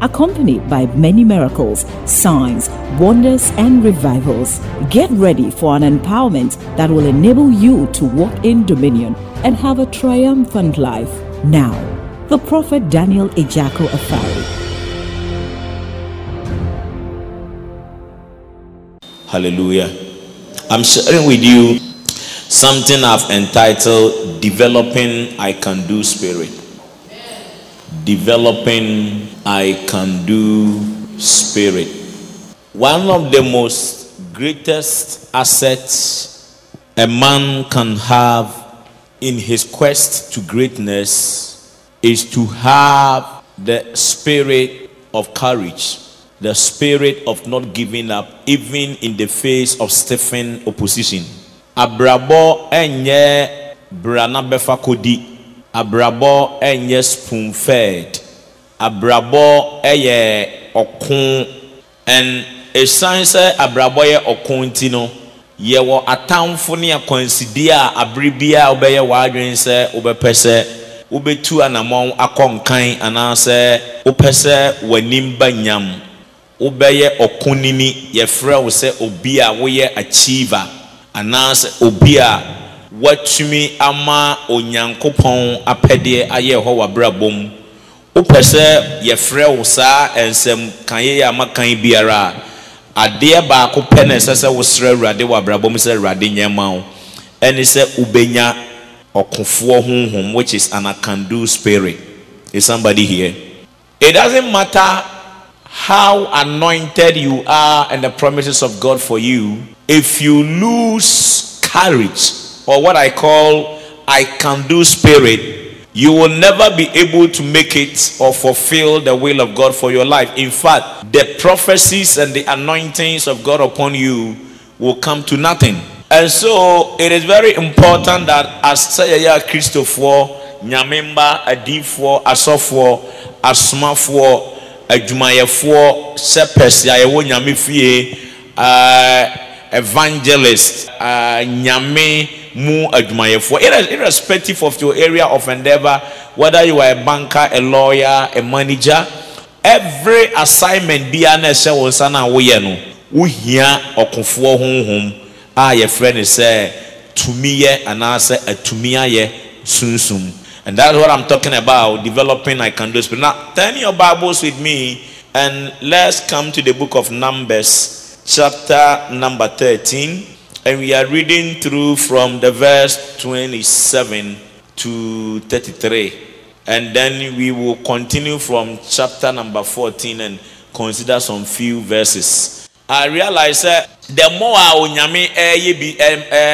accompanied by many miracles, signs, wonders, and revivals. Get ready for an empowerment that will enable you to walk in dominion and have a triumphant life. Now, the prophet Daniel Ejako Afari. Hallelujah. I'm sharing with you something I've entitled Developing I Can Do Spirit developing I can do spirit. One of the most greatest assets a man can have in his quest to greatness is to have the spirit of courage, the spirit of not giving up, even in the face of stiffened opposition. Abrabo enye brana befa kodi abrabɔ ɛnyɛ spoon fed abrabɔ ɛyɛ ɔko. And esan sɛ abrabɔ yɛ ɔko nti no yɛwɔ atamfo ne akwansidie a abere biara wobɛyɛ w'adwene sɛ wobɛpɛ sɛ wobɛtu anammɔn akɔ nkan anaasɛ wopɛ sɛ w'anim ba nyam. Wobɛyɛ ɔko nini yɛfrɛ wo sɛ obi a woyɛ achiever anaasɛ obi a watumi ama onyankopɔn apɛdeɛ ayɛ hɔ w'abrabɔ mu. Wopɛ sɛ yɛfrɛ wo saa nsɛm kanyɛ yɛ ama kan biara. A adeɛ baako pɛ na ɛsɛ sɛ wosrɛ awurade wɔ abrabɔ mu sɛ awurade nyɛ wo. Ɛne sɛ wobɛnya ɔkofoɔ honhom which is an akandu spirit. Is somebody here? It doesn't matter how anointed you are and the promises of god for you if you lose courage or what I call I can do spirit, you will never be able to make it or fulfill the will of God for your life. In fact, the prophecies and the anointings of God upon you will come to nothing. And so it is very important that as Sayaya Christopher, Nyamemba, Adifoɔ, Asɔfoɔ, Asmafo, Adwumayɛfoɔ, Sɛpɛs a yɛwɔ Nyame fie, uh, evangelist, uh, Nyame mu adwumayɛfoɔ irrespective of your area of endeavor whether you are a banker a lawyer a manager every assignment biara na ɛhyɛ wɔn nsa na woyɛ no wohia ɔkofoɔ honhom a yɛfrɛ no sɛ tumi yɛ anaasɛ atumi ayɛ sunsum. And that's what i'm talking about developing i can do spirit now turn your bibles with me and let's come to the book of numbers chapter number 13 and we are reading through from the verse 27 to 33. And then we will continue from chapter number 14 and consider some few verses. I realize the more a onyame ɛyɛ bi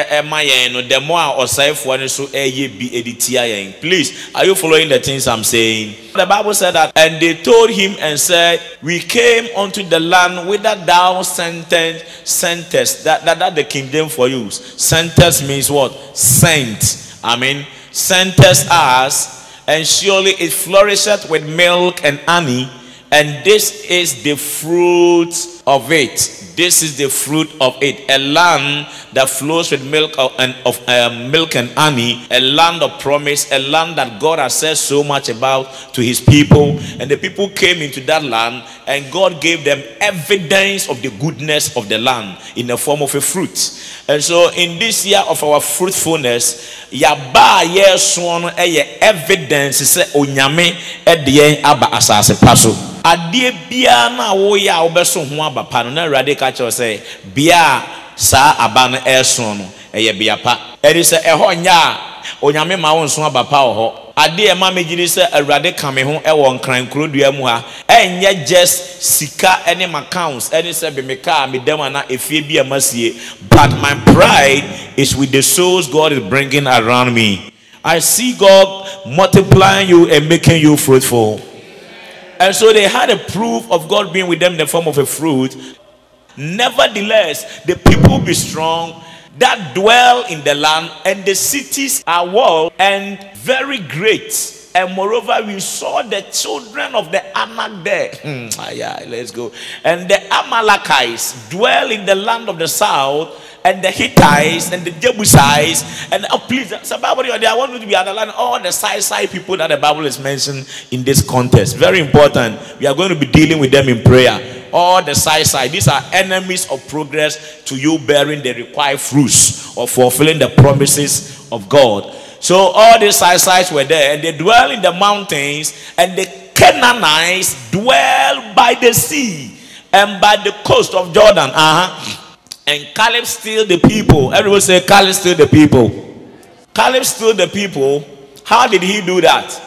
ɛma yɛn no the more eh, a ɔsɛefoɔ no so ɛyɛ bi ɛde tia please are you following the things i'm saying? The bible said that and they told him and said we came unto the land whither thou sentest sentest. That, that that the kingdom for you sentest means what? Sent. I mean sentest us and surely it flourisheth with milk and honey and this is the fruit of it this is the fruit of it. A land that flows with milk and of uh, milk and honey, a land of promise, a land that God has said so much about to his people. And the people came into that land and God gave them evidence of the goodness of the land in the form of a fruit. And so in this year of our fruitfulness, yaba one evidence is onyame ɛdeɛ aba asase pa so adeɛ biara no a woyɛ a wobɛso ho aba pa no na awurade ka kyerɛw sɛ bea a saa aba no ɛreso no ɛyɛ bea pa. Ɛde sɛ ɛhɔ nyɛ a onyame ma wo nso aba pa wɔ hɔ. Adeɛ ɛma megyere sɛ awurade ka me ho ɛwɔ nkrankuro dua mu ha ɛnyɛ just sika ɛne my accounts ɛne sɛ bɛme kaa medam ana efie bi a masie but my pride is with the souls god is bringing around me. I see god multiplying you and making you fruitful and so they had a proof of God being with them in the form of a fruit. Nevertheless, the people be strong, that dwell in the land, and the cities are walled and very great. And moreover, we saw the children of the Anak there. Hmm, ah, yeah, let's go. And the Amalekites dwell in the land of the south and the Hittites and the Jebusites and oh please, so Bible I want you to be underlining all the side side people that the Bible is mentioned in this context. Very important. We are going to be dealing with them in prayer. All the side side, these are enemies of progress to you bearing the required fruits of fulfilling the promises of God. So all these side sides were there, and they dwell in the mountains, and the Canaanites dwell by the sea and by the coast of Jordan. Uh-huh. And Caleb still the people. Everyone say, Caleb still the people. Caleb still the people. How did he do that?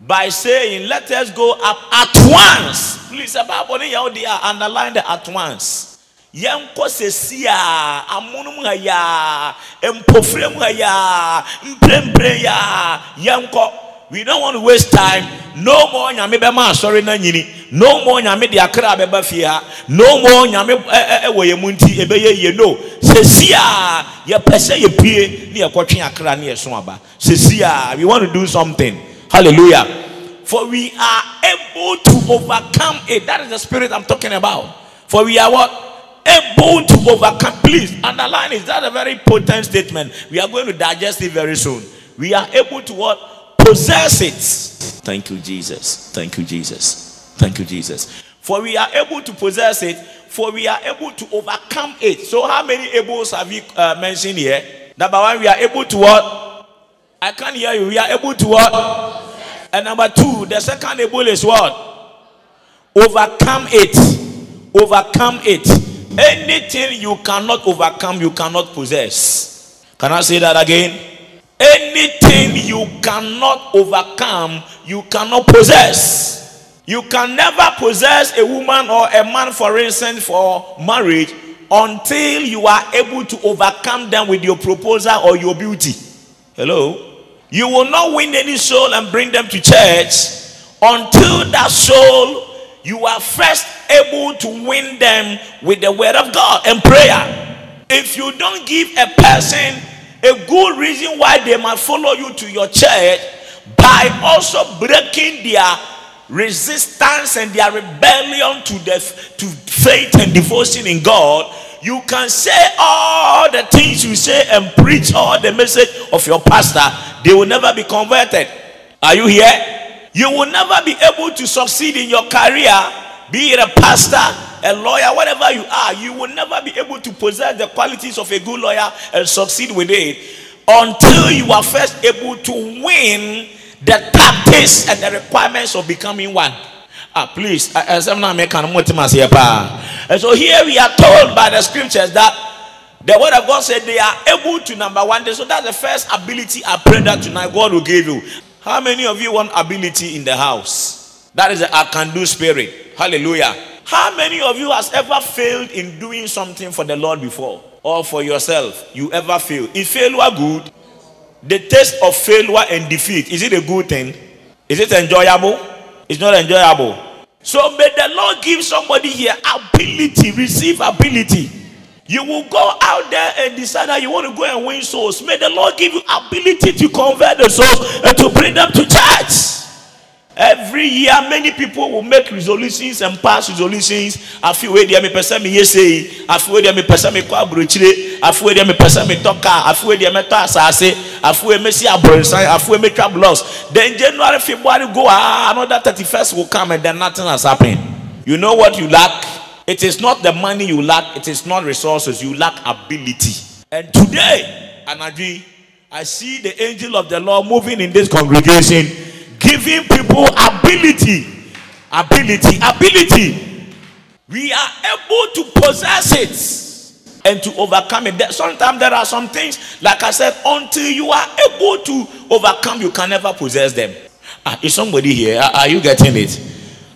By saying, Let us go up at once. Please, underline the at once. yɛnkɔ sɛsi a amonom ha ya mpofrem ha ya mprempren ya yɛnkɔ we don't want to waste time. No more nyame bɛma asɔre na nyini. No more nyame de akra bɛba fie ha. No more nyame ɛwɔ yɛn mu nti ɛbɛyɛ yie. No. Sɛsi a yɛpɛ sɛ yɛpie ne yɛkɔtwe akra ne yɛso aba. Sɛsi a we want to do something. Hallelujah. For we are able to overcome it. That is the spirit i'm talking about. For we are what? Able to overcome. Please underline is that a very potent statement. We are going to digest it very soon. We are able to what possess it. Thank you, Jesus. Thank you, Jesus. Thank you, Jesus. For we are able to possess it, for we are able to overcome it. So, how many ables have you uh, mentioned here? Number one, we are able to what? I can't hear you. We are able to what? And number two, the second able is what? Overcome it. Overcome it. Anything you cannot overcome, you cannot possess. Can I say that again? Anything you cannot overcome, you cannot possess. You can never possess a woman or a man, for instance, for marriage until you are able to overcome them with your proposal or your beauty. Hello? You will not win any soul and bring them to church until that soul you are first able to win them with the word of God and prayer. If you don't give a person a good reason why they might follow you to your church by also breaking their resistance and their rebellion to the to faith and devotion in God you can say all the things you say and preach all the message of your pastor they will never be converted. Are you here? You will never be able to succeed in your career be it a pastor a lawyer, whatever you are, you will never be able to possess the qualities of a good lawyer and succeed with it until you are first able to win the tactics and the requirements of becoming one. Ah, please, as I'm not making And so here we are told by the scriptures that the word of God said they are able to number one. So that's the first ability I pray that tonight God will give you. How many of you want ability in the house? That is the I can do spirit. Hallelujah. How many of you has ever failed in doing something for the Lord before or for yourself? You ever fail? Is failure good? The taste of failure and defeat, is it a good thing? Is it enjoyable? It's not enjoyable. So may the Lord give somebody here ability, receive ability. You will go out there and decide that you want to go and win souls. May the Lord give you ability to convert the souls and to bring them to church. Every year, many people will make resolutions and pass resolutions. I feel where they me person me say. I feel where they me person me kwa brochire. I feel where they me person me toka. I feel where they me to asase. I feel where me see abronsan. I feel where me trap loss. Then January, February go ah another thirty first will come and then nothing has happened. You know what you lack? It is not the money you lack. It is not resources. You lack ability. And today, Anadri, I see the angel of the Lord moving in this congregation giving people ability, ability, ability. We are able to possess it and to overcome it. Sometimes there are some things, like I said, until you are able to overcome, you can never possess them. Ah, is somebody here? Are you getting it?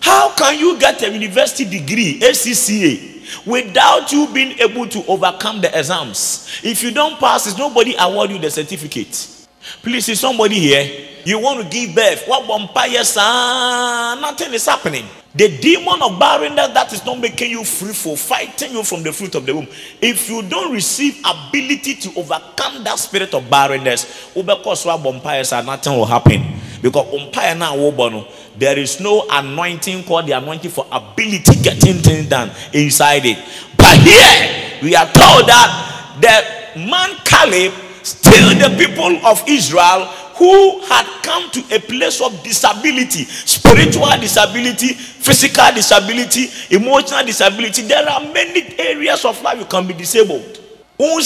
How can you get a university degree, ACCA, without you being able to overcome the exams? If you don't pass it, nobody award you the certificate. Please, is somebody here? You want to give birth? What vampire son? Nothing is happening. The demon of barrenness that is not making you fruitful, fighting you from the fruit of the womb. If you don't receive ability to overcome that spirit of barrenness, oh, because what vampires are nothing will happen. Because umpire now oh, there is no anointing called the anointing for ability getting things done inside it. But here we are told that the man Caleb still the people of Israel who had come to a place of disability spiritual disability physical disability emotional disability. There are many areas of life you can be disabled. But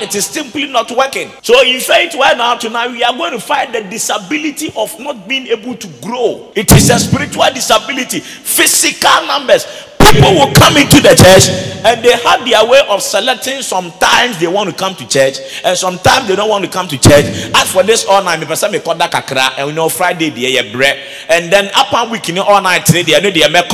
it is simply not working. So, in faith, right now, tonight, we are going to fight the disability of not being able to grow. It is a spiritual disability, physical numbers people will come into the church and they have their way of selecting. Sometimes they want to come to church and sometimes they don't want to come to church. As for this all night person me koda kakra and you know friday the yeah bread. And then upon week you know all night today they know they make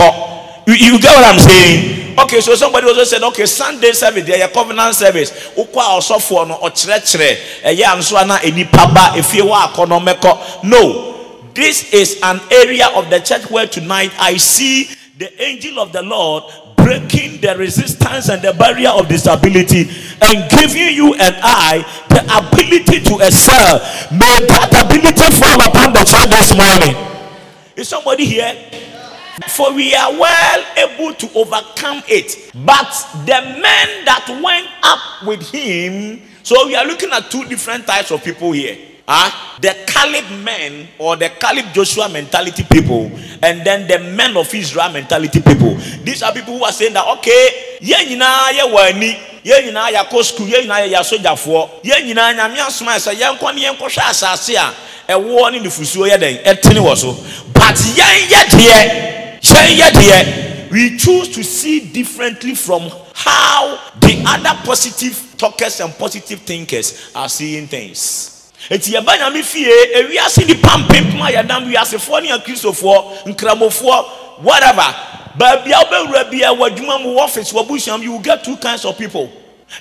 you, you get what i'm saying? Okay so somebody also said okay sunday service there a covenant service. Ukwa osofo no okyerɛkyerɛ ɛyɛ anso ana enipa ba efie wa akɔnɔ mɛkɔ no this is an area of the church where tonight i see the angel of the Lord breaking the resistance and the barrier of disability and giving you and I the ability to excel. May that ability fall upon the child this morning. Is somebody here? For we are well able to overcome it. But the men that went up with him, so we are looking at two different types of people here. Ah, the Caleb men or the Caleb Joshua mentality people, and then the men of Israel mentality people. These are people who are saying that okay, yeah, you know, yeah, wani, yeah, you know, yeah, go school, yeah, you know, yeah, soldier for, yeah, you know, yeah, me asma say, yeah, kwani, yeah, ko sha asase a, e wo ni nufusuo ya den, etini wo so. But yeah, yeah, yeah, yeah, yeah, we choose to see differently from how the other positive talkers and positive thinkers are seeing things eti yɛba nyame fie ewiase nipa mpempem a yɛdam wiasefoɔ ne akristofoɔ nkramofoɔ whatever. Baabi a wobɛwura bia wɔ adwuma mu wɔ office wɔ busuam you will get two kinds of people.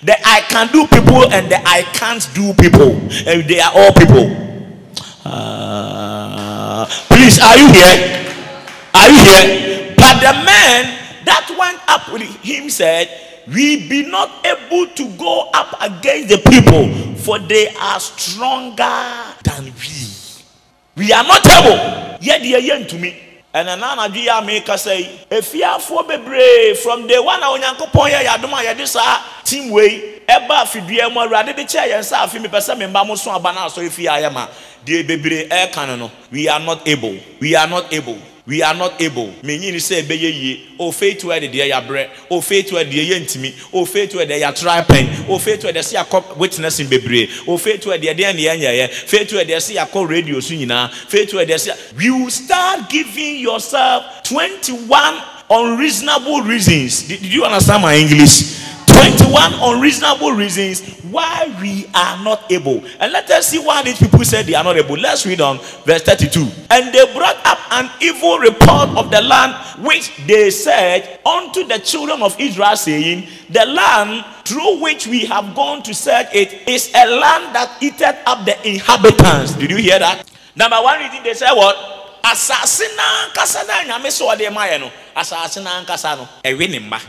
The i can do people and the i can't do people. And they are all people. Uh, please are you here? Are you here? But the man that went up with him said we be not able to go up against the people, for they are stronger than we. We are not able. Yet they are to me. And another idea make us say, if you are for bebree from the one on Yankopon ya yadoma ya this team way, eba fidua mo awurade de kyɛ yɛn sɛ afi mepɛ sɛ memba mo so aba no asɔre fie ayɛ ma deɛ bebree ɛɛka no no we are not able we are not able we are not able. Menyini sɛ ɛbɛyɛ yie o oh, faith wɛ de deɛ yabrɛ o oh, faith wɛ deɛ yɛ ntumi o oh, faith wɛ deɛ yatra pɛn o faith wɛ deɛ sɛ yakɔ witness bebree? O faith wɛ deɛ deɛ neɛ nyɛyɛ faith wɛ deɛ sɛ yakɔ radio so nyinaa faith wɛ deɛ sɛ you start giving yourself twenty one unreasonable reasons. Did, did you understand my english 21 unreasonable reasons why we are not able. And let us see why these people said they are not able. Let's read on verse 32. And they brought up an evil report of the land which they said unto the children of Israel, saying, The land through which we have gone to search it is a land that eateth up the inhabitants. Did you hear that? Number one reading, they said what? asase na nkasa na nyame sɛ ɔde ma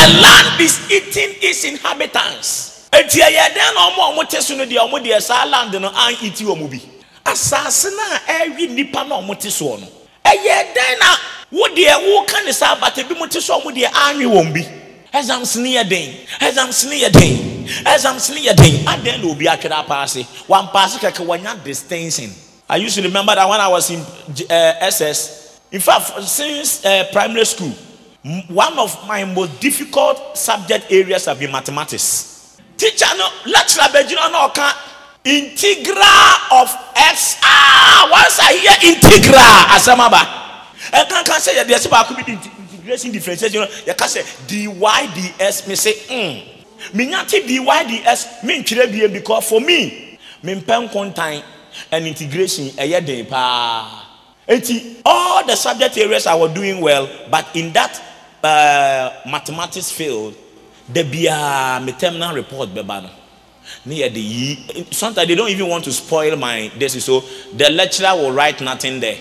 the land is eating its inhabitants. Eti ɛyɛ dɛn na ɔmo a ɔmo te so no deɛ ɔmo deɛ saa land no an iti ɔmo bi. Asase na ɛwi nipa na ɔmo te soɔ no. Ɛyɛ dɛn na wo deɛ wo ka ne saa bata bi mo te so ɔmo deɛ anwi wɔn bi. Exams ni yɛ den, exams ni yɛ den, exams ni yɛ den. Adan na obi atwere apaase, wɔn paase kɛkɛ wɔnya distinction. I used to remember that when I was in uh, SS. In fact, since uh, primary school one of my most difficult subject areas have been mathematics. Teacher no lecturer bejina no ka integral of x ah once I hear integral asamaba. I can can say there's about could be integration differentiation you can say dy ds me say mm. Me nyati dy ds me ntwere bie because for me me mpɛ nkontan and integration ɛyɛ den paa. Eti all the subject areas I was doing well but in that uh, mathematics field the bia my terminal report beba no near the sometimes they don't even want to spoil my this so the lecturer will write nothing there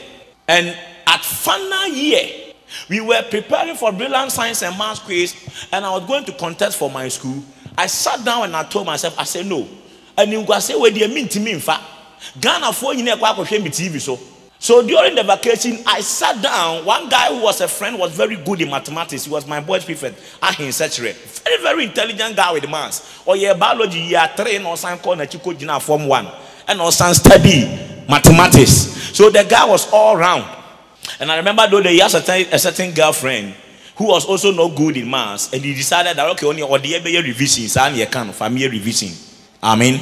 and at final year, we were preparing for brilliant science and math quiz, and I was going to contest for my school. I sat down and I told myself, I said, no. And you say, well, dear, mean to me, in fact. Ghana for you never TV so. So during the vacation, I sat down. One guy who was a friend was very good in mathematics. He was my boy's prefect. Ahin Sechere. Very, very intelligent guy with maths. Or yeah, biology year three, or sign called Nachiko Jina Form One. And no sign study mathematics. So the guy was all round. And I remember though that he has a certain, a certain girlfriend who was also not good in maths. And he decided that okay, only oh, or the revision, son, you can family revision. Amen.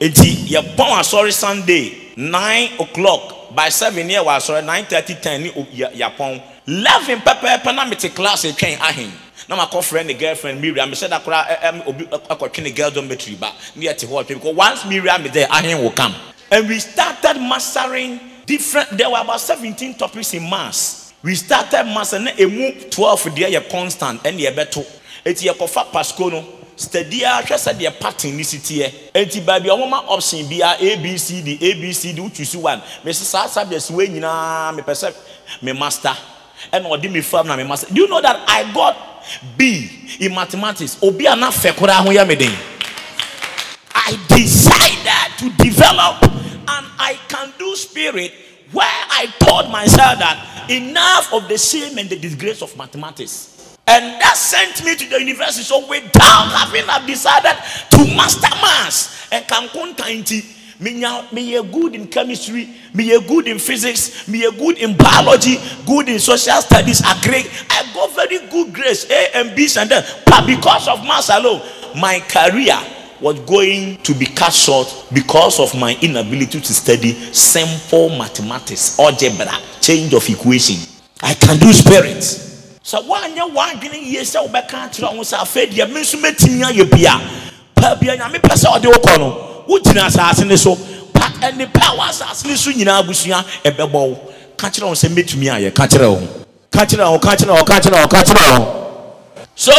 Enti, your pon sorry Sunday, nine o'clock by seven year was sorry nine thirty ten ni yapɔn eleven pɛpɛɛpɛ na mete class etwɛn ahen na ma kɔ friend ne girlfriend miriam mehyɛ da koraa ɛm obi ɛkɔtwe ne girl dormitory ba ne yɛ te hɔ ɔtwe because once miriam is there ahen will come. And we started mastering different there were about seventeen topics in maths we started mastering na emu twelve deɛ yɛ constant ɛna yɛbɛto eti yɛkɔfa pasco no steady a hwɛ sɛ deɛ pattern ni si teɛ. Eti baabi a wɔn ma option bi a abcd abcd wotu si one. Mesi saa subjects wei nyinaa mepɛ sɛ me master. Ɛna ɔde me fam na me master. Do you know that i got b in mathematics? Obi a na fɛ koraa ho yɛ me den. I decided to develop and i can do spirit where i told myself that enough of the shame and the disgrace of mathematics. And that sent me to the university. So without having I've decided to master maths and can content me are good in chemistry, me are good in physics, me are good in biology, good in social studies, agree. I got very good grades, A and B's and then but because of maths alone, my career was going to be cut short because of my inability to study simple mathematics, algebra, change of equation. I can do spirits. Sɛ woanyɛ w'adwene yie sɛ wobɛka akyerɛ wo sɛ afei deɛ me nso mɛtumi ayɛ bi a paa bia nyame pɛ sɛ ɔde wokɔ no wogyina asase ne so. But ɛne pɛ wɔ asase ne so nyinaa abusua ɛbɛbɔ wo. Ka kyerɛ wo sɛ mɛtumi ayɛ. Ka kyerɛ wo. Ka kyerɛ wo ka kyerɛ wo ka kyerɛ wo ka kyerɛ wo. So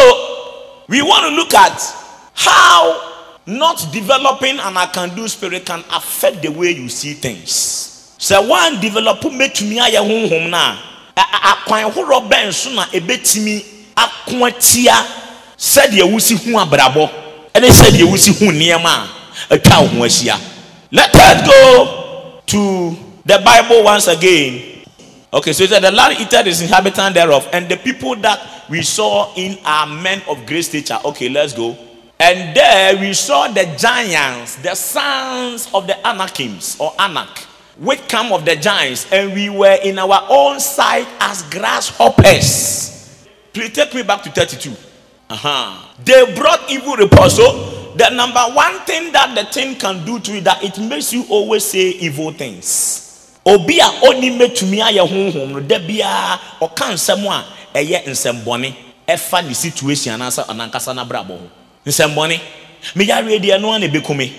we want to look at how not developing an I can do spirit can affect the way you see things. Sɛ one develop mɛtumi ayɛ honhom no a akwan ahorow bɛn so na ebetumi ako atia sɛdeɛ wosi hu abrabɔ ɛne sɛdeɛ wosi hu nneɛma a atwa ho ahyia. Let us go to the bible once again. Okay so it said the land eated his inhabitant thereof and the people that we saw in are men of great stature. Okay let's go. And there we saw the giants the sons of the anakims or anak which come of the giants, and we were in our own sight as grasshoppers. Please take me back to 32. Uh-huh. They brought evil reports. So the number one thing that the thing can do to you that it makes you always say evil things. Obi a oni metumi ayɛ honhom no da biara ɔka nsɛm a ɛyɛ nsɛmbɔne ɛfa ne situation anaasɛ ɔnankasa n'abrabɔ ho nsɛmbɔne meyare deɛ no a na ebekome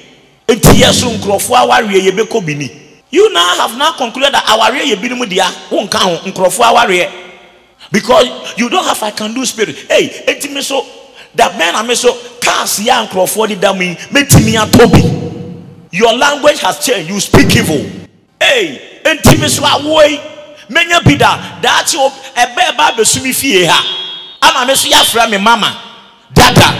eti yɛ so nkurɔfoɔ awareɛ yɛbɛkɔ bi ni you now have now concluded that awareɛ yɛ binom dea wonka ho nkurɔfoɔ because you don't have I can do spirit. Hey eti mi so that man na mi so cars yɛ a nkurɔfoɔ deda mu yi bi your language has changed you speak evil. Hey eti mi so awoe yi menya bi da daakye o ɛbɛ ɛba abɛsu mi fie ha. Ama mi so mi mama dada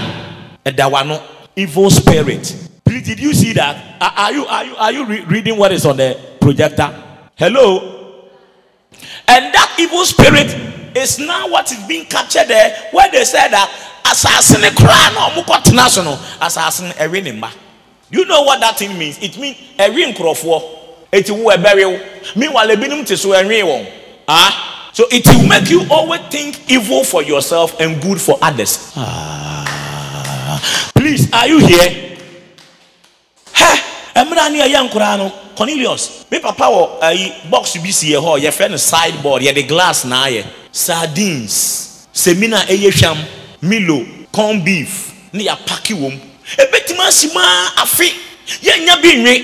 ɛda wa no evil spirit Please, did you see that? Are, you are you are you re- reading what is on the projector? Hello. And that evil spirit is now what is being captured there, where they said that assassin crown or mukotenational assassin erinimba. You know what that thing means? It means erin crofo. It will bury. Meanwhile, ebinum te so erin Ah, so it will make you always think evil for yourself and good for others. Ah, please, are you here? Mmerɛ ne ɛyɛ nkoraa no cornelius me papa wɔ ayi box bi si yɛ hɔ yɛfrɛ no sideboard yɛde glass na ayɛ. Sardines semina ɛyɛ hwam milo corn beef ne yɛapake wɔ mu ɛbɛtumi asi maa afe yɛnya bi nwe.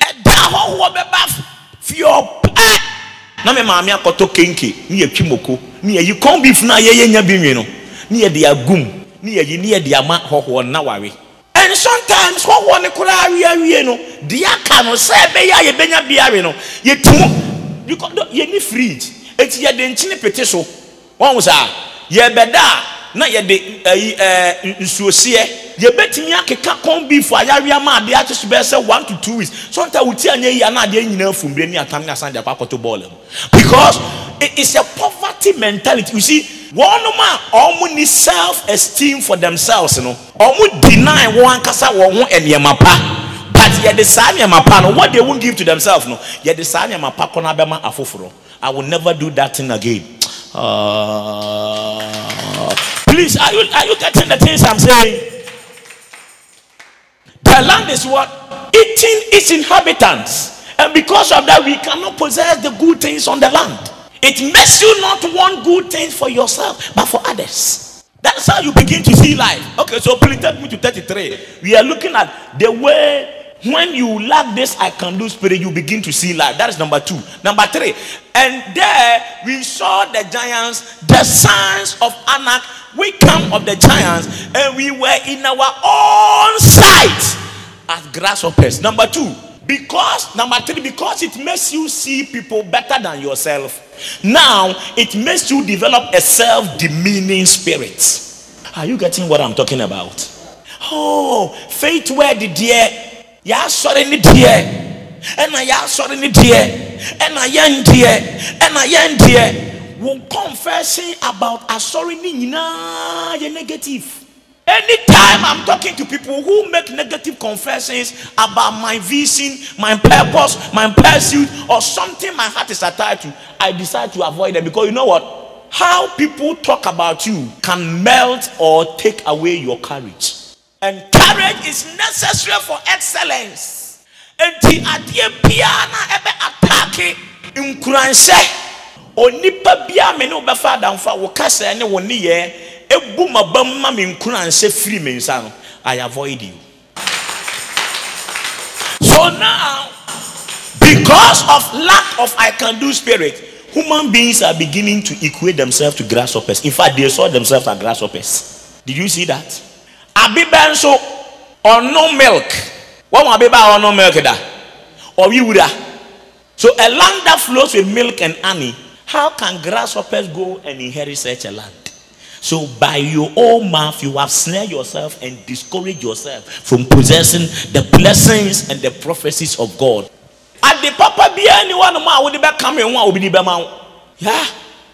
Ɛda hɔhoɔ bɛba fiɔ na me maame akɔtɔ kenke ne yɛtwi moko. Ne yɛyi corn beef no a yɛyɛnya bi nwe no. Ne yɛde agum ne yɛyi ne yɛde ama hɔhoɔ na sometimes hɔhoɔ ne koraa awie awie no deɛ aka no sɛ ɛbɛyɛ a yɛbɛnya biare no yɛtum yɛni fridge. Eti yɛde nkyene pete so. Wɔn saa. Yɛbɛda a na yɛde ɛyi ɛɛ nsuoseɛ. Yɛbɛtumi akeka kɔn beef ayareɛ ma adeɛ akyi so bɛyɛ sɛ one to two weeks. Sɔnta wuti anya yi ana adeɛ nyinaa fumbire ne atam ne asan de akɔ akɔto bɔɔl because it is a poverty mentality. You see wɔn a wɔn ni self esteem for themselves no wɔn deny wɔn ankasa wɔn ho nneɛma pa but yɛde saa nneɛma pa no what they won't give to themselves no yɛde saa nneɛma pa kɔ n'abɛma afoforo i will never do that thing again. Uh, please, are you are you getting the things I'm saying? The land is what eating its inhabitants, and because of that, we cannot possess the good things on the land. It makes you not want good things for yourself, but for others. That's how you begin to see life. Okay, so please take me to 33. We are looking at the way when you lack this I can do spirit, you begin to see life. That is number two. Number three, and there we saw the giants, the sons of Anak. We come of the giants, and we were in our own sight as grasshoppers. Number two, because number three, because it makes you see people better than yourself. Now it makes you develop a self-demeaning spirit. Are you getting what I'm talking about? Oh, faith where the dear yɛasɔre ne deɛ ɛna yɛasɔre ne deɛ ɛna yɛn deɛ ɛna yɛn deɛ wo confessing about nyinaa yɛ negative anytime i'm talking to people who make negative confessions about my vision my purpose my pursuit or something my heart is attached to i decide to avoid them because you know what? How people talk about you can melt or take away your courage. And courage is necessary for excellence. Enti adeɛ biara na ɛbɛ ataake nkuranhyɛ onipa biara me ne wo bɛfa adamfo a ne wo ebu ma bam ma me nkuranhyɛ firi me nsa no I avoid you. So now, because of lack of I can do spirit, human beings are beginning to equate themselves to grasshoppers. In fact, they saw themselves as grasshoppers. Did you see that? abibɛ nso ɔno milk wɔn mu abibɛ a ɔno milk da wura so a land that flows with milk and honey how can grasshoppers go and inherit such a land so by your own mouth you have snared yourself and discouraged yourself from possessing the blessings and the prophecies of god. Ade papa biara ni wɔn mu a wɔde bɛ kam ho a obi di bɛ ma wo yeah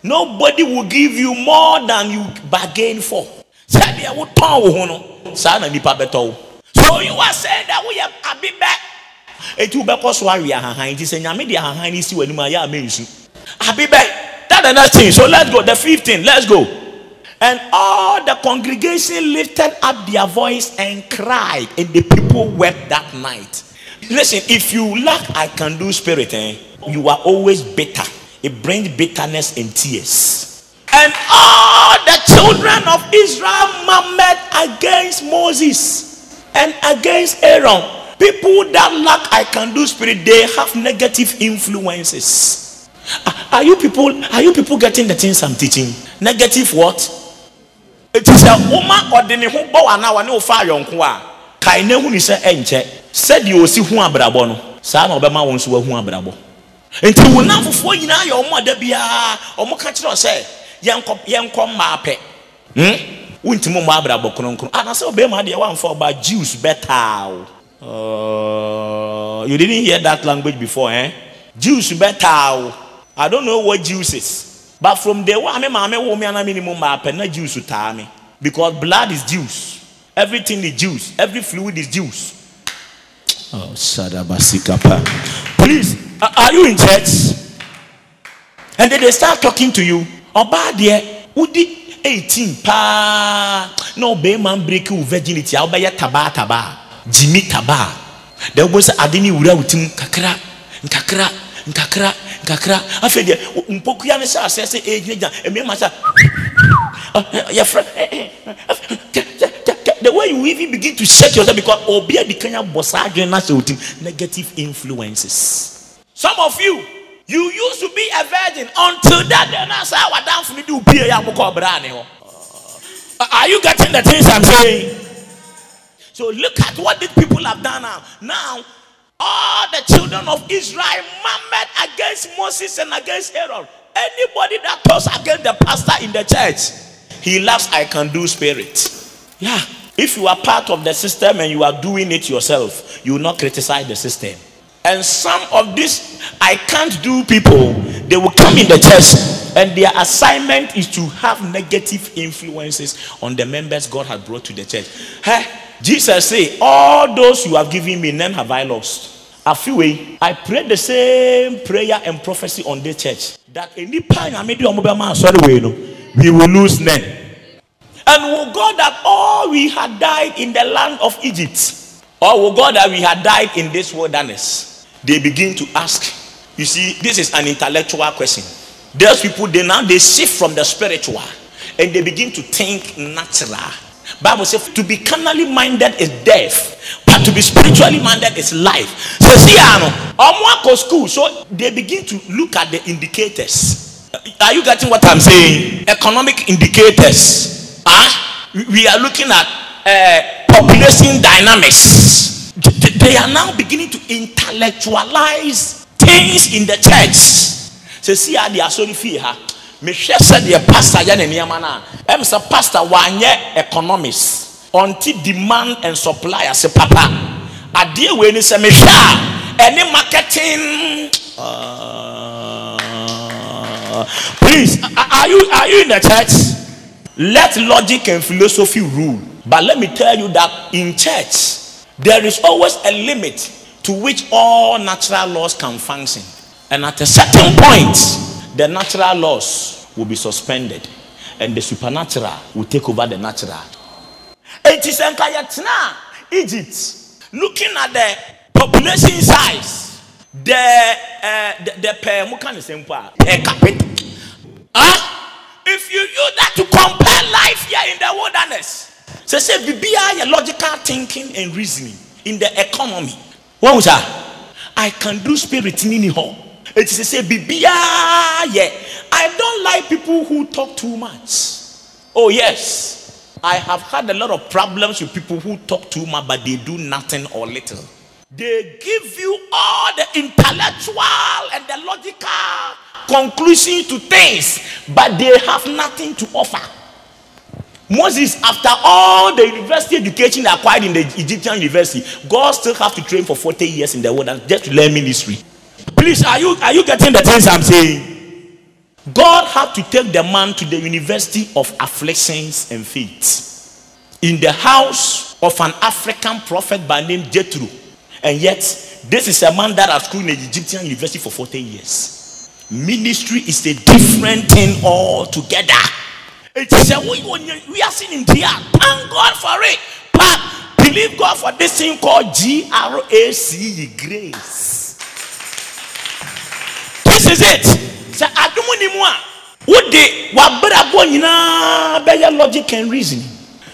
nobody will give you more than you bargain for. Sɛdeɛ wotɔn wo ho no. Saa na nipa bɛtɔ wo so you are saying that woyɛ abibɛ eti wobɛkɔ so awe ahahan nti sɛ nyame de ahahan no si w'anim a yɛ ama nsu. Abibɛ that the next thing. So let's go. The fifteen let's go and all the congregation lifted up their voice and cried and the people wept that night listen if you lack i can do spirit eh, you are always bitter it brings bitterness and tears and all the children of Israel murmured against Moses and against Aaron. People that lack I can do spirit, they have negative influences. Are you people are you people getting the things I'm teaching? Negative what? It is a woman or the who bow and now no fire on kwa. Kaine hu ni sɛ ɛnkyɛ sɛdeɛ osi hu abrabɔ no. Saa na ɔbɛma wɔn nso wahu abrabɔ nti wo namfofoɔ nyinaa yɛ ɔmo ada biara ɔmo ka kyerɛ sɛ yɛnkɔ yɛnkɔ mmaa pɛ hmm? Wontumi mmɔ abrabɔ kronkron. Anasɛ ɔbɛrima deɛ wamfa ɔba jews bɛtaa o. You didn't hear that language before eh? Jews bɛtaa o. I don't know what jews is but from the one me maame wo me anam minimum mmaa pɛ na jews taa me because blood is jews everything is jews every fluid is jews oh sadabasikapa please are you in church? And then they start talking to you. Ɔbaa deɛ wodi eighteen paa. Na ɔbɛrima break wo virginity. A wobɛyɛ tabaa tabaa gyimi tabaa deɛ wobɔ sɛ ade ne wura wo tim kakra nkakra nkakra nkakra afei deɛ mpokua no hyɛ aseɛ sɛ ɛgyinagyina mmarima sɛ yɛfrɛ the way you even begin to shake yourself because obi adi kanya bɔ saa adwene na hyɛ wo tim negative influences some of you you used to be a virgin until that day. Now, say, "What down for me do pay ya Are you getting the things I'm saying? So look at what these people have done now. Now, all the children of Israel murmured against Moses and against Aaron. Anybody that talks against the pastor in the church, he laughs, I can do spirit. Yeah. If you are part of the system and you are doing it yourself, you will not criticize the system. And some of these I can't do people, they will come in the church and their assignment is to have negative influences on the members God has brought to the church. Jesus say, All those you have given me, none have I lost. A few way, I pray the same prayer and prophecy on the church that any pain I made you sorry, we will lose none. And will God that all we had died in the land of Egypt, or will God that we had died in this wilderness? They begin to ask. You see, this is an intellectual question. Those people, they now they shift from the spiritual and they begin to think natural. Bible says to be carnally minded is death, but to be spiritually minded is life. So see, I know. I'm school, so they begin to look at the indicators. Are you getting what I'm saying? Economic indicators Huh? We are looking at uh, population dynamics. They are now beginning to intellectualize things in the church. So see how they are sorry for her. Mehwɛ sɛdeɛ pastor yɛ ne nneɛma no a ɛm sɛ pastor wanyɛ economics until demand and supply ase papa. Adeɛ wei ni sɛ mehwɛ a ɛne marketing. Uh, please are you are you in the church? Let logic and philosophy rule. But let me tell you that in church, there is always a limit to which all natural laws can function. And at a certain point, the natural laws will be suspended and the supernatural will take over the natural. It is Egypt, looking at the population size, the uh, the, per, per capita. Huh? If you use that to compare life here in the wilderness, so say BBI your logical thinking and reasoning in the economy. What was that? I can do spirit in home. It is say BBI ah, yeah. I don't like people who talk too much. Oh yes, I have had a lot of problems with people who talk too much, but they do nothing or little. They give you all the intellectual and the logical conclusion to things, but they have nothing to offer. Moses, after all the university education acquired in the Egyptian university, God still have to train for 40 years in the and just to learn ministry. Please, are you are you getting the things I'm saying? God had to take the man to the University of Afflictions and Faith in the house of an African prophet by name Jethro. And yet, this is a man that has schooled in the Egyptian university for 40 years. Ministry is a different thing altogether. It is a we, we are seeing in here. Thank God for it. But believe God for this thing called G R A C E grace. Is it. Say adumu ni mu a wode wabrabɔ nyinaa bɛyɛ logic and reasoning.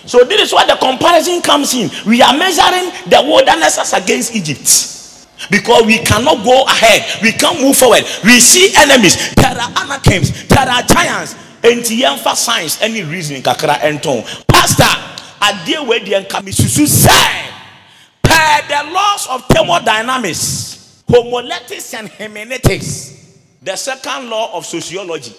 So this is why the comparison comes in. We are measuring the wilderness as against Egypt. Because we cannot go ahead. We can't move forward. We see enemies. There are anakims. There are giants. Enti yɛmfa science any reasoning kakra ɛntɔn pastor adeɛ wei deɛ nka mesusu sɛ per the laws of thermodynamics homiletics and hermeneutics the second law of sociology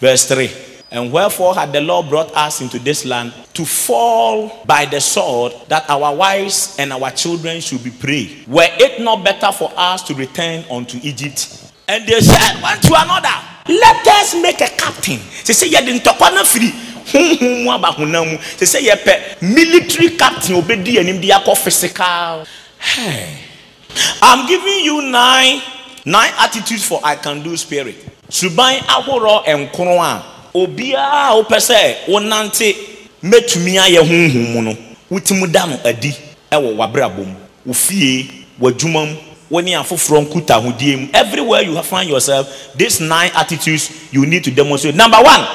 verse 3 and wherefore had the Lord brought us into this land to fall by the sword that our wives and our children should be prey? Were it not better for us to return unto Egypt? And they said one to another, Let us make a captain. They say, didn't talk on free. They say, Yepe, military captain obedi and him physical. Hey. I'm giving you nine nine attitudes for I can do spirit. Subai ahoro and a obiara a wopɛ sɛ wonante mɛtumi no wotumi no adi wɔ w'abrabɔ mu wo fie w'adwuma mu everywhere you find yourself these nine attitudes you need to demonstrate. Number one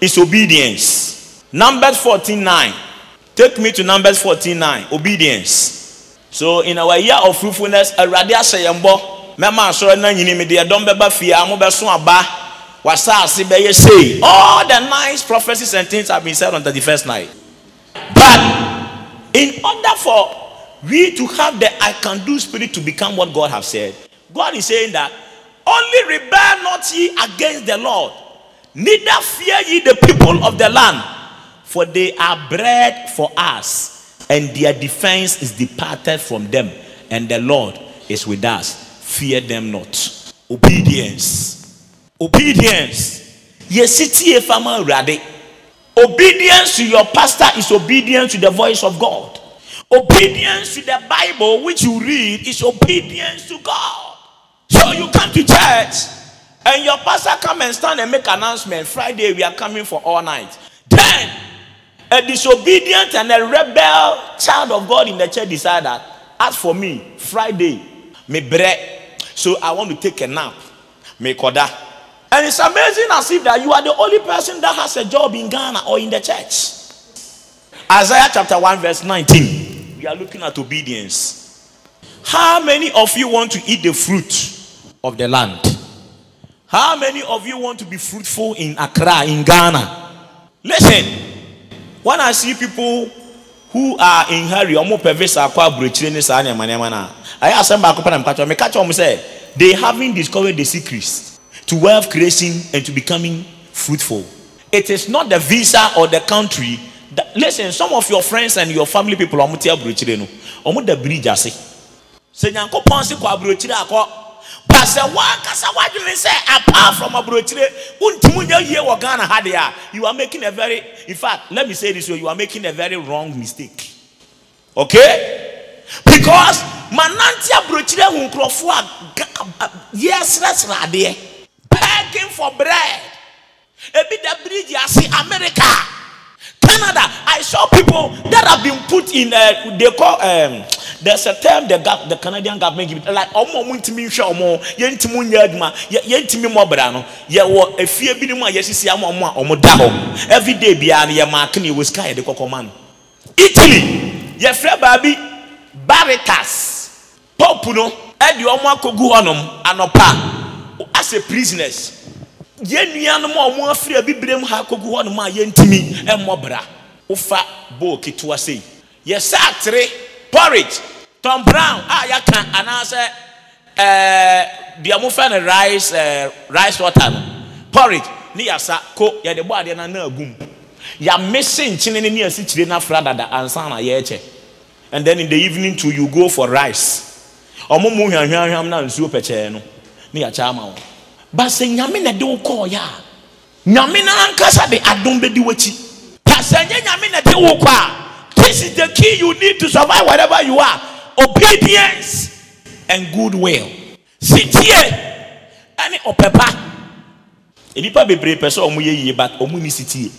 is obedience. Numbers 14 9 take me to numbers 14 9 obedience so in our year of fruitfulness awurade ahyɛ yɛn bɔ. Na nyini mi deɛ dɔm mo bɛso aba. Wasase bɛyɛ say all the nice prophecies and things have been said on the first night. But in order for we to have the i can do spirit to become what god has said god is saying that Only rebel not ye against the Lord, neither fear ye the people of the land, for they are bread for us, and their defense is departed from them, and the Lord is with us. Fear them not. Obedience. Obedience. Obedience to your pastor is obedience to the voice of God. Obedience to the Bible, which you read, is obedience to God. So you come to church and your pastor come and stand and make announcement. Friday we are coming for all night. Then a disobedient and a rebel child of God in the church decide that as for me, Friday, me bread. So I want to take a nap. Me koda. And it's amazing as if that you are the only person that has a job in Ghana or in the church. Isaiah chapter 1, verse 19. We are looking at obedience. How many of you want to eat the fruit of the land? How many of you want to be fruitful in Accra, in Ghana? Listen, when I see people who are in hurry, ọmọ pẹ visa akọ aburokyire ne saa nneɛma nneɛma na ayɛ asɛm baako kyerɛ meka kyerɛ wɔn sɛ they haven't discovered the secrets to wealth creation and to becoming fruitful. It is not the visa or the country. That, listen, some of your friends and your family people ọmọ ti aburokyire no ọmọ da bridge ase. Sɛ nyankopɔn si kɔ aburokyire akɔ pasɛ wankasa wadwene sɛ apart from aburokyire wontumi nyɛ yie wɔ ghana ha deɛ a you are making a very in fact let me say this way you are making a very wrong mistake. Okay? Because manante aburokyire hu nkurɔfoɔ a yɛsrɛsrɛ adeɛ begging for bread. Ebi da bridge ase america canada i saw people that have been put in uh, they call um, there's a term the, the Canadian government give like ọmọ ọmọ ntumi nhwẹ ọmọ yẹn ntumi nyẹ adwuma yẹn ntumi mọbra no yẹ wọ efie bi ni mu a yẹsisi ama ọmọ a ọmọ da hɔ. Everyday biara maake ne yɛ wɔ sika yɛ de kɔkɔ ma no. Italy yɛfrɛ baabi baritas. Pope no ɛde ɔmo akɔgu hɔnom anɔpa asɛ prisoners yɛn nuanom a ɔmo afiri abibire mu ha akɔgu hɔnom a yɛn ntumi ɛmɔbra wofa bowl ketewa sei. Yɛsɛ atere porridge tom brown a yɛaka anaasɛ ɛɛ deɛ mofɛ no rice ɛɛ rice water no. Porridge ne yasa ko yɛde bɔ adeɛ na na agum. Yɛamese nkyene ne ne asikyire no afra dada ansa na yɛrekyɛ. And then in the evening too you go for rice. Ɔmo mu hwahwahwam na nsuo pɛkyɛɛ no ne yɛakyɛ ama wɔn but sɛ nyame na de wo kɔɔyɛ a nyame no ankasa de adom bɛdi w'akyi. Ta sɛ nyɛ nyame na de wo kɔ a this is the key you need to survive wherever you are. Obedience and goodwill. Sitie ɛne ɔpɛpa. Nnipa bebree pɛ sɛ ɔmo yɛ yie but ɔmo ni sitie.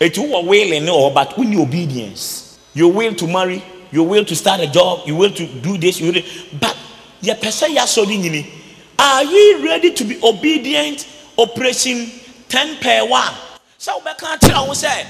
Eti wɔ willing ne wɔ but wonni obedience. You will to marry you will to start a job you will to do this you will but yɛpɛ sɛ yɛasɔ ne nyini are you ready to be obedient? Operation ten per one. Sɛ wobɛka akyerɛ wo sɛ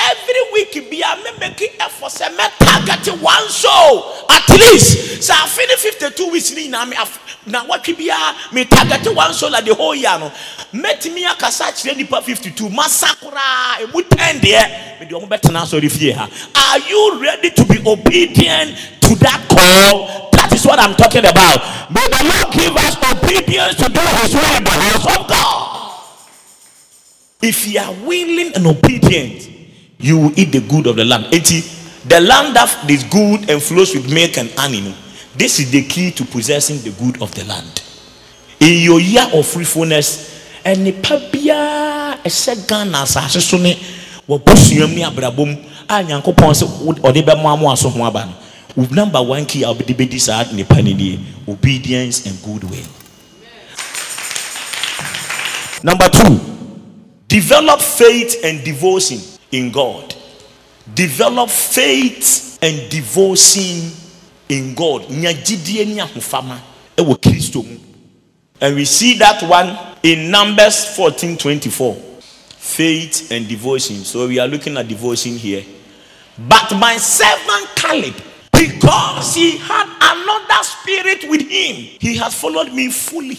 every week bia me make effort sɛ mɛ target one soul at least. Sɛ afe ne fifty two weeks ne nyinaa me af na wɔtwe biara me target one soul at the whole year no mɛtumi akasa akyerɛ nipa fifty two masa koraa emu ten deɛ mede ɔmo bɛtena asɔre fie ha. Are you ready to be obedient to that call that is what i'm talking about may the lord give us obedience to do his will in the house of god if you are willing and obedient you will eat the good of the land. Eti, the land that is good and flows with milk and honey. This is the key to possessing the good of the land. In your year of fruitfulness, and nipa biara ɛhyɛ Ghana asase so ne wɔbusuam ne abrabom a nyankopɔn sɛ. Number one key a wɔde bɛdi saa nipa no nie obedience and goodwill. Number two, develop faith and devotion in God. Develop faith and devotion in God. And we see that one in Numbers 14 24. Faith and devotion. So we are looking at devotion here. But my servant Caleb, because he had another spirit with him, he has followed me fully.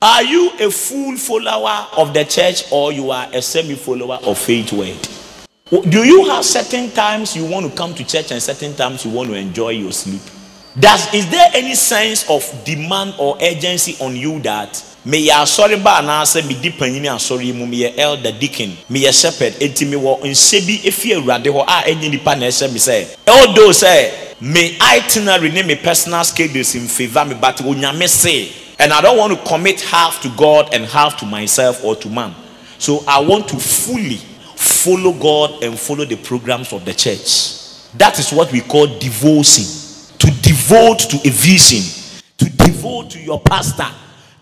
Are you a full follower of the church or you are a semi follower of faith word? Do you have certain times you want to come to church and certain times you want to enjoy your sleep? Does is there any sense of demand or urgency on you that meyɛ asɔre ba anaasɛ medi panyini yi mu meyɛ elder deacon meyɛ shepherd enti mewɔ nhyɛ bi efi awurade hɔ a ɛnyɛ nipa na ɛhyɛ me sɛ although sɛ me itinerary ne me personal schedules in favour of me but onyame say and i don't want to commit half to god and half to myself or to man. So i want to fully follow god and follow the programs of the church. That is what we call devotion. To devote to a vision. To devote to your pastor.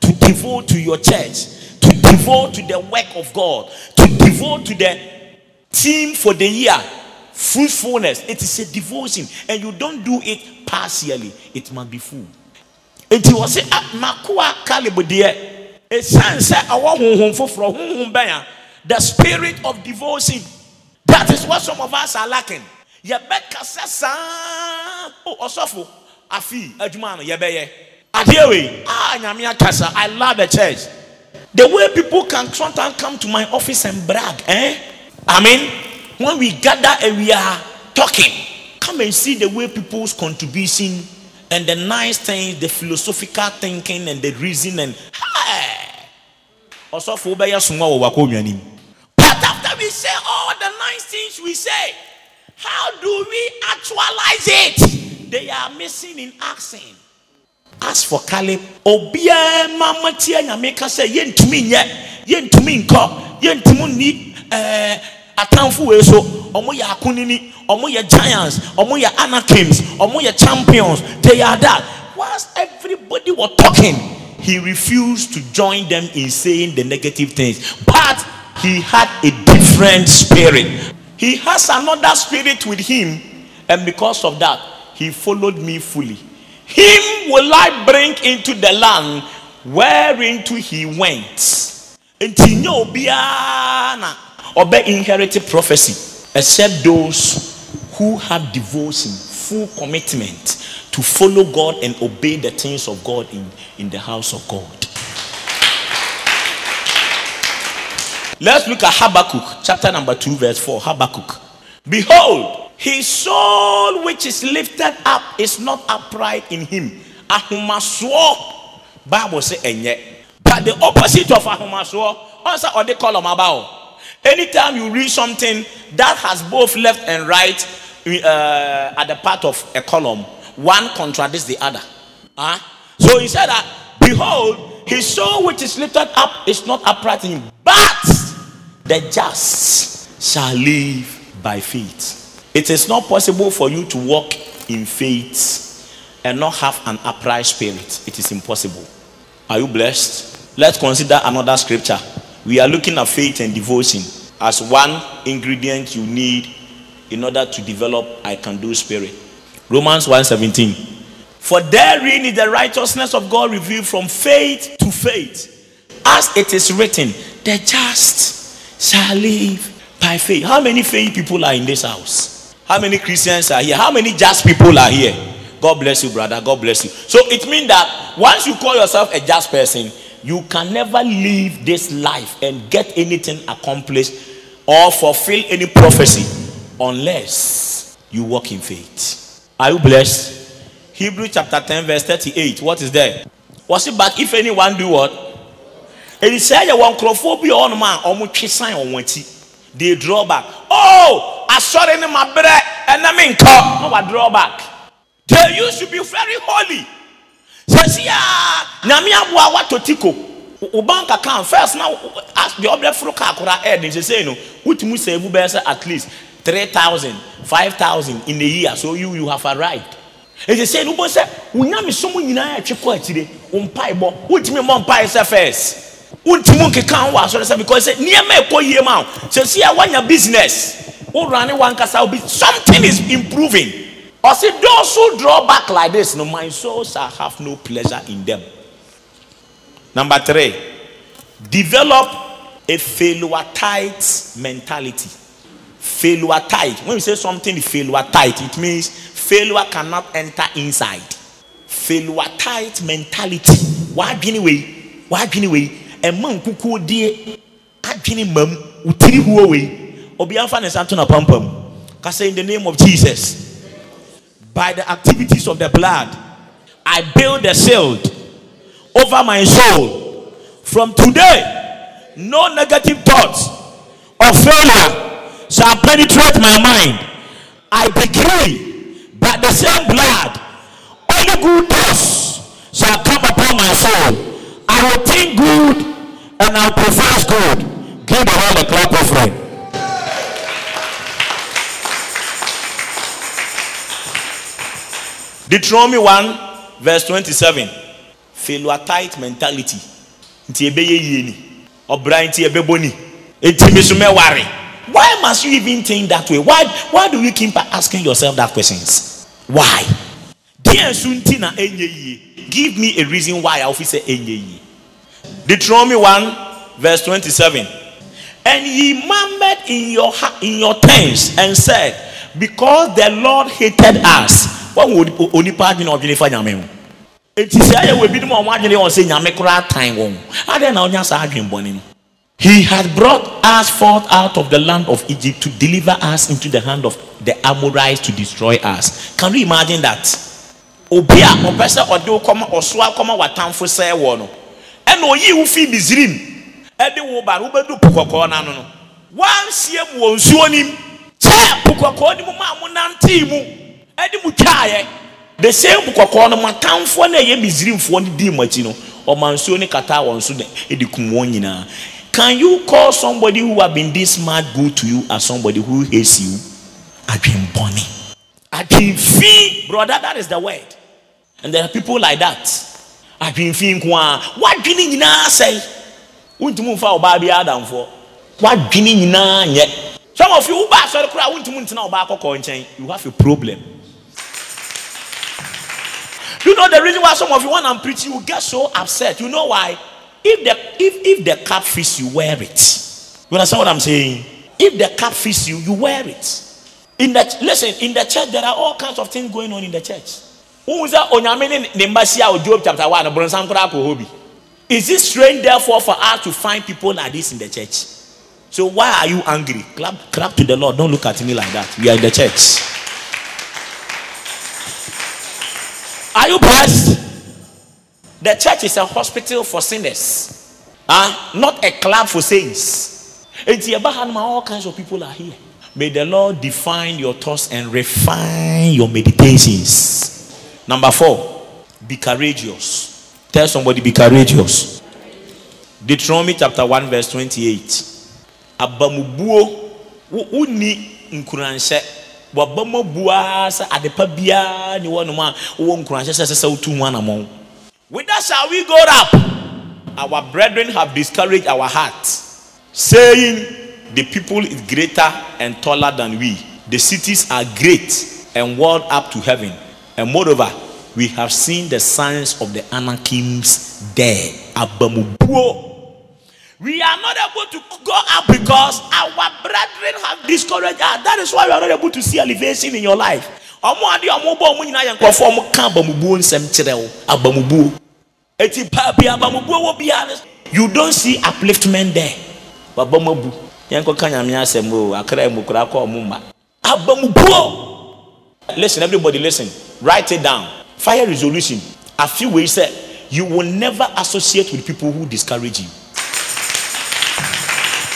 To devote to your church, to devote to the work of God, to devote to the team for the year. Fruitfulness, it is a devotion, and you don't do it partially, it must be full. And he was saying, Makua Kalibudie, a sense the spirit of devotion. That is what some of us are lacking. Yabeka sasa, oh, osofo, afi, adwuma no yebeye adeɛ ah nyame akasa i love the church. The way people can sometimes come to my office and brag eh? I mean when we gather and we are talking come and see the way people's contribution and the nice things the philosophical thinking and the reason and hey! But after we say all the nice things we say how do we actualize it? They are missing in action. As for Caleb, obiara mama tia nyame ka sɛ yɛntumi nyɛ yɛntumi nkɔ yɛntumi ni ɛɛ atamfo wei so ɔmo yɛ akunini ɔmo yɛ giants ɔmo yɛ anakims ɔmo yɛ champions. They are that. Whilst everybody was talking he refused to join them in saying the negative things. But he had a different spirit. He has another spirit with him and because of that he followed me fully. Him will I bring into the land whereinto he went. Nti nye ɔbɛ inherited prophecy except those who have devotion, full commitment to follow God and obey the things of God in, in the house of God. Let's look at Habakkuk, chapter number 2, verse 4. Habakkuk. Behold, his soul which is lifted up is not upright in him. Ahumaswo. Bible say enye. But the opposite of ahumaswo, also or they call them about. Anytime you read something that has both left and right uh, at the part of a column, one contradicts the other. Huh? So he said that, behold, his soul which is lifted up is not upright in him, but the just shall live by faith. It is not possible for you to walk in faith and not have an upright spirit. It is impossible. Are you blessed? Let's consider another scripture. We are looking at faith and devotion as one ingredient you need in order to develop I can do spirit. Romans 1:17. For therein is the righteousness of God revealed from faith to faith. As it is written, the just shall live by faith. How many faith people are in this house? How many Christians are here? How many just people are here? God bless you, brother. God bless you. So it means that once you call yourself a just person, you can never live this life and get anything accomplished or fulfill any prophecy unless you walk in faith. Are you blessed? Hebrew chapter 10, verse 38. What is there? Was it but if anyone do what? And he said, on man, or sign on one they draw back. Oh, asɔre ne ma brɛ ɛnɛ mi nkɔ no wa draw back they used to be very holy sɛsi a nyame aboa watɔ tiko o bank account first na deɛ ɔbɛ foro kaa kora ɛɛdi nsese no wotumi sɛ ebu bɛyɛ sɛ at least three thousand five thousand in a year so you you have arrived. Sɛ no bɔ sɛ wonyame som nyinaa ɛtwe kɔ akyire mpae bɔ wotumi mmɔ mpae sɛ first. Wontumi nkeka ho wɔ asɔre sɛ because sɛ nneɛma ɛkɔ yie ma o sɛsi a wanya business casa will be something is improving. Or see those who draw back like this, no, my soul shall have no pleasure in them. Number three, develop a failure tight mentality. Failure tight. When we say something failure tight, it means failure cannot enter inside. Failure tight mentality. Why anyway? Why anyway? A man kuku die adwene mam utiri huo wei obiara fa ne nsa to na pampam in the name of jesus by the activities of the blood i build a shield over my soul From today, no negative thoughts or failure shall penetrate my mind. I decree by the same blood, only good thoughts shall come upon my soul. I will think good and I'll profess good. Give the Lord a clap of. Deuteronomy 1 verse 27 failure mentality. Nti ɛbɛyɛ yie ni. Ɔbra nti ɛbɛbɔ ni. Eti mi so mɛware why must you even think that way? Why why do you keep asking yourself that questions? Why? Give me a reason why ofi sɛ ɛnyɛ yie Deuteronomy 1 verse 27 and ye murmured in your in your tents and said because the Lord hated us onipa nyame eti nyame he had brought us forth out of the land of Egypt to deliver us into the hand of the Amorites to destroy us. Can you imagine that? Obi a ɔpɛ sɛ ɔde wo kɔma ɔso akɔma watamfo sɛ wɔ no ɛna oyi wo fi Misrim ɛde wo ba no wansie mu wɔ nsuo nim kyɛ po nantee mu ɛde mu twaeɛ the same kɔkɔɔ no matamfoɔ no ɛyɛ Misrimfoɔ no dii mo akyi no ɔma nsuo no kata wɔn so ɛde kum wɔn nyinaa. Can you call somebody who have been this mad good to you as somebody who hates you? Adwembɔne. Adwemfi brother that is the word. And there are people like that. Adwemfi nko a wadwene nyinaa sɛe. Wontumi mfa ɔbaa bi adamfoɔ. Wadwene nyinaa nyɛ. Some of you woba asɔre koraa wontumi ntena ɔbaa kɔkɔɔ nkyɛn. You have a problem you know the reason why some of you when I'm preaching you get so upset. You know why? If the if if the cap fits you wear it. You understand what I'm saying? If the cap fits you you wear it. In the listen in the church there are all kinds of things going on in the church. Chapter 1 brɔnsan koraa kɔ hɔ bi is it strange therefore for us to find people like this in the church? So why are you angry? Clap clap to the lord. Don't look at me like that. We are in the church are you blessed? The church is a hospital for sinners ah not a club for saints. No all kinds of people are here. May the lord define your thoughts and refine your meditations. Number four be courageous. Tell somebody be courageous. Deuteronomy chapter 1 verse 28 abamubuo wonni nkuranhyɛ wabama bua sɛ adepa biara ne wɔnom a wowɔ nkuranhyɛ sɛ wotu shall we go up. Our brethren have discouraged our hearts saying the people is greater and taller than we. The cities are great and walled up to heaven. And moreover we have seen the signs of the anakims there. Abamubuo we are not able to go up because our brethren have discouraged us. That is why we are not able to see elevation in your life. Ọmọ adi ọmọ bọ ọmọ nyinaa yẹ nkọfọ ọmọ ka abamubuo nsẹm kyerɛ wo abamubuo. Eti paapi abamubuo wɔ biara. You don't see upliftment there. Babamubu yɛn kɔ ka nyame asɛm o akara mu kura kɔ ɔmo ma. Abamubuo. Listen everybody listen write it down. Fire resolution. A ways say you will never associate with people who discourage you.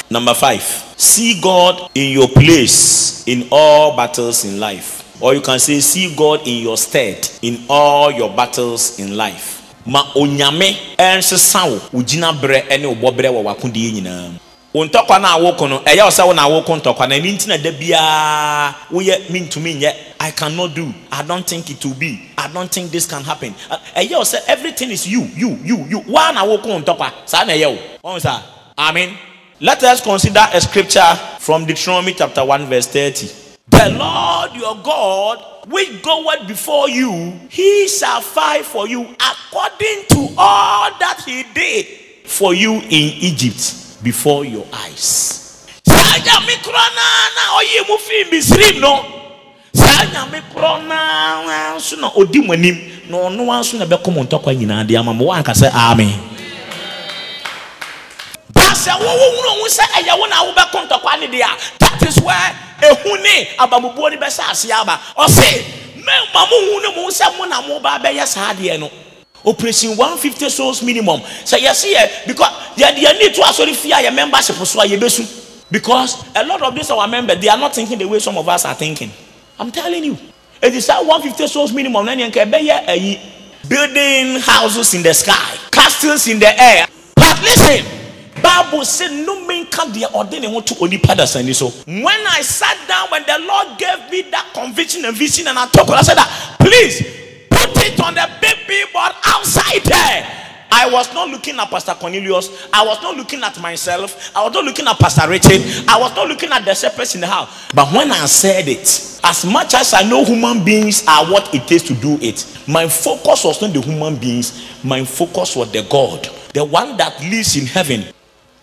Number five, see God in your place in all battles in life. Or you can say, see God in your stead in all your battles in life. Ma onyame ɛnsesa wo wo gyina berɛ ɛne wo bɔberɛ wɔ w'akodie nyinaa mu. Wo ntɔkwa no a woko no ɛyɛ wo sɛ wo na woko ntɔkwa no ɛno nti na da biara woyɛ mentumi nyɛ. I cannot do. I don't think it will be. I don't think this can happen. Ɛyɛ wo sɛ everything is you you you you. Waa na woko ntɔkwa saa na ɛyɛ wo. Wɔn saa? Amen let us consider a scripture from Deuteronomy chapter 1, verse 30. The Lord your God, which goeth before you, he shall fight for you according to all that he did for you in Egypt before your eyes. Amen. Sɛ wowo hunu ho sɛ ɛyɛ wo na wobɛko ntɔkwa ne deɛ a that is where ehu ne abamubuo ne bɛhyɛ ase aba. Ɔse mɛma mo hu ne mo sɛ mo na mo ba bɛyɛ saa adeɛ no. Operation 150 souls minimum. So you see, because they need to actually fear your membership so because a lot of these our members they are not thinking the way some of us are thinking. I'm telling you. It is that 150 souls minimum then you can building houses in the sky castles in the air. But listen bible said no man can be ordained to only and so when i sat down when the lord gave me that conviction and vision and i talked i said that please put it on the big billboard outside there I was not looking at Pastor Cornelius. I was not looking at myself. I was not looking at Pastor Richard. I was not looking at the shepherds in the house. But when I said it, as much as I know human beings are what it takes to do it, my focus was not the human beings. My focus was the God, the one that lives in heaven.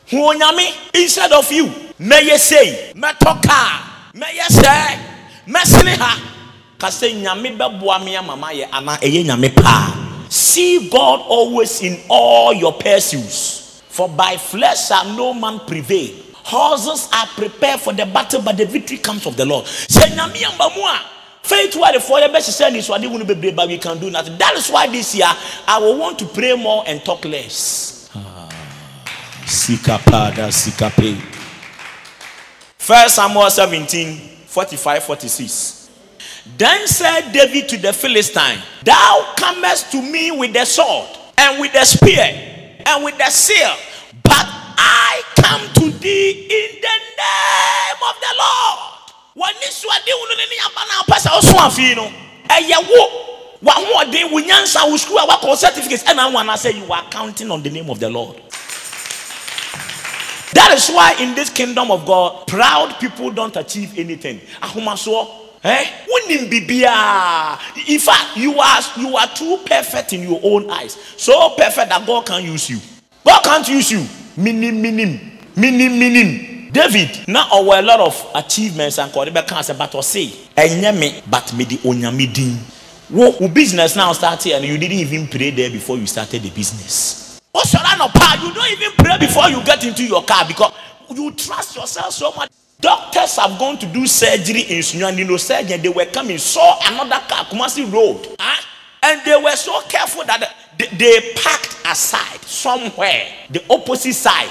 Who, Nami, instead of you, may you say, Metoka, may you say, Messiniha, Kase nyame bɛboa me ama mayɛ ana ɛyɛ nyame paa See God always in all your pursuits. For by flesh shall no man prevail. Horses are prepared for the battle, but the victory comes of the Lord. Say nyame ambamua. Faith where the fire best is so I didn't be but we can do nothing. That is why this year I will want to pray more and talk less. First Samuel 17, 45, 46. Then said David to the Philistine, Thou comest to me with the sword and with the spear and with the seal, but I come to thee in the name of the Lord. When this was wahoɔden wo nyansa wo sukuu a wakɔ certificates ɛna wo ana say you are counting on the name of the lord that is why in this kingdom of god proud people don't achieve anything ahomasoɔ Eh? In fact, you are you are too perfect in your own eyes. So perfect that God can't use you. God can't use you. Minim, minim, minim, minim. David, now our a lot of achievements and called can't say, but say, me, but me the onyame din. Wo business now started and you didn't even pray there before you started the business. What's your You don't even pray before you get into your car because you trust yourself so much. Doctors have gone to do surgery in Sunyani surgeon. They were coming, saw another car, Kumasi Road. Huh? And they were so careful that they, they parked aside somewhere, the opposite side.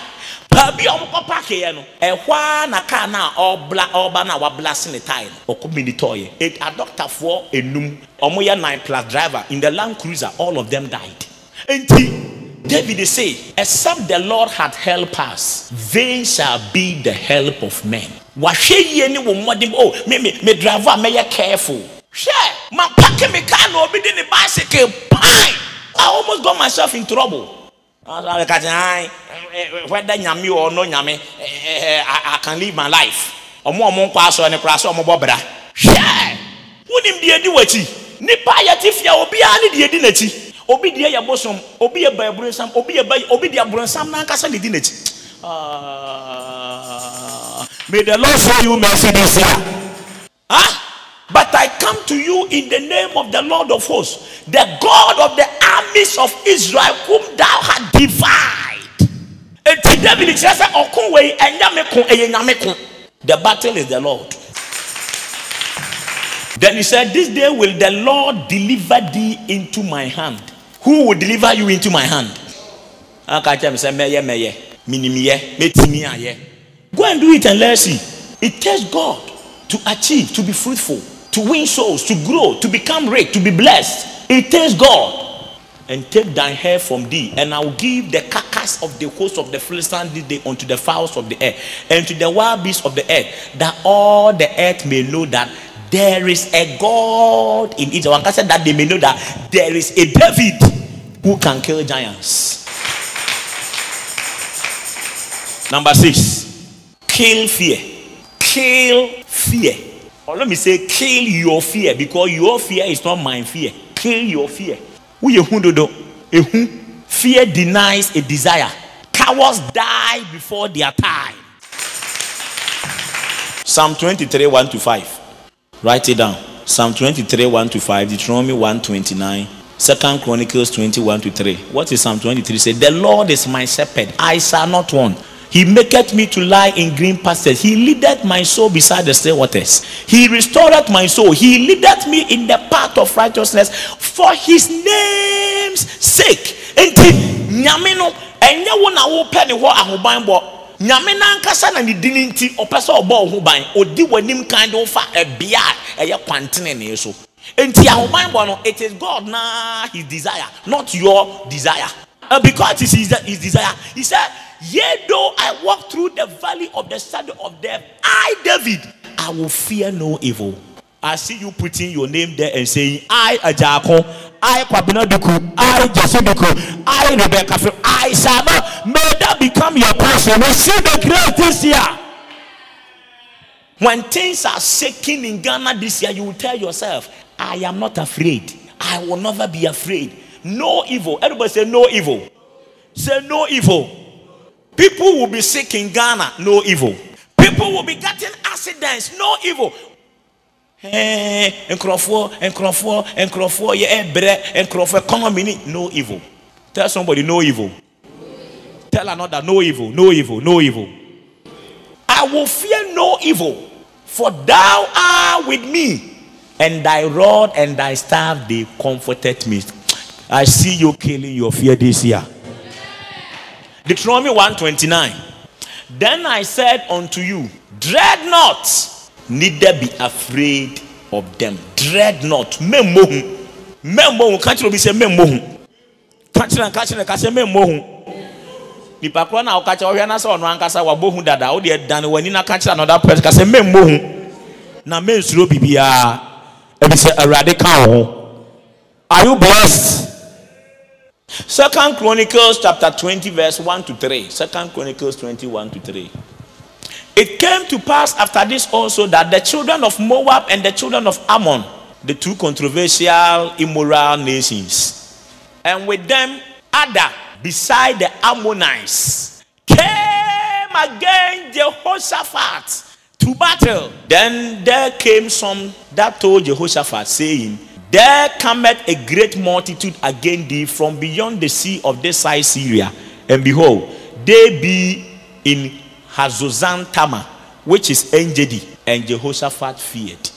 baabi a wɔkɔ paaki yɛ no ɛhɔ na kaa na ɔbla ɔba na wabla sini tae no ɔkɔ mi ni tɔɔyɛ it adɔktafoɔ enum wɔn yɛ nine plus driver in the land cruiser all of them died nti. David say, except the Lord had helped us, vain shall be the help of men. Wahwɛ yie ni oh me me me driver a mɛyɛ careful. Hwɛ ma paki me car na obi di. I almost got myself in trouble. I ka kyerɛ whether nyame or no nyame I, I can live my life. Ɔmo ɔmo nkɔ asɔ ne kora sɛ ɔmo bɔ bra. Hwɛ wonim deɛ di w'akyi nipa yɛ ti fia obiara ne deɛ di n'akyi obi deɛ yɛ bosom obi yɛ ba aburonsam obi yɛ ba obi deɛ aburonsam n'ankasa ne di n'akyi ah, may the lord show you mercy this year ah but i come to you in the name of the lord of hosts the god of the armies of israel whom thou hast divide eti david kyerɛ sɛ ɔko wei ɛnyame ko the battle is the lord. Then he said, This day will the Lord deliver thee into my hand. Who will deliver you into my hand? Ah, Go and do it and let's see. It takes God to achieve, to be fruitful, to win souls, to grow, to become rich, to be blessed. It takes God. And take thine hair from thee, and I will give the carcass of the host of the Philistines this day unto the fowls of the air, and to the wild beasts of the earth, that all the earth may know that there is a God in Israel. One said that they may know that there is a David who can kill giants. Number six, kill fear. Kill fear. Or let me say, kill your fear because your fear is not my fear. Kill your fear. Fear denies a desire. Cowards die before their time. Psalm 23 1 to 5. Write it down. Psalm 23, 1 to 5, Deuteronomy 129, Second Chronicles 21 to 3. What is Psalm 23? Say, The Lord is my shepherd, I shall not want. He maketh me to lie in green pastures. He leadeth my soul beside the still waters. He restoreth my soul. He leadeth me in the path of righteousness for his name's sake. Nyame nankasa na ne din nti ɔpɛ sɛ ɔbɔ wo ho ban. Odi w'anim kan de wo fa ɛbea a ɛyɛ kwantene ne so. Enti ahobanbɔ no it is God na his desire not your desire. Uh, because it is his, desire. He said, Yea, though I walk through the valley of the shadow of death, I, David, I will fear no evil. I see you putting your name there and saying, I, Ajako, I, Kwabena Duku, I, Jesse Duku, I, Rebecca, I, Sama. May that become your passion. Receive the grace this year. When things are shaking in Ghana this year, you will tell yourself, I am not afraid. I will never be afraid. No evil. Everybody say, No evil. Say, No evil. People will be sick in Ghana, no evil. People will be getting accidents, no evil. Eh, nkurɔfoɔ nkurɔfoɔ nkurɔfoɔ yɛ ɛbrɛ nkurɔfoɔ economy ni no evil tell somebody no evil tell another no evil no evil no evil i will fear no evil for thou art with me and thy rod and thy staff they comforted me i see you killing your fear this year Deuteronomy 129. Then I said unto you, Dread not, neither be afraid of them. Dread not. Memohu. Memohu. Can't you be say? Nipa korɔ na ɔka kyɛ ɔhwɛ na sɛ ɔno ankasa wabɔ hu dada w'ani na ka kyerɛ another person ka sɛ memmɔ hu na mensuro biribiaa ɛbi sɛ awurade ka are you blessed? Second Chronicles chapter 20, verse 1 to 3. Second Chronicles 21 to 3. It came to pass after this also that the children of Moab and the children of Ammon, the two controversial, immoral nations, and with them Ada, beside the Ammonites, came against Jehoshaphat to battle. Then there came some that told Jehoshaphat, saying, there cometh a great multitude against thee from beyond the sea of this side Syria. And behold, they be in Hazazon Tamar, which is Engedi. And Jehoshaphat feared.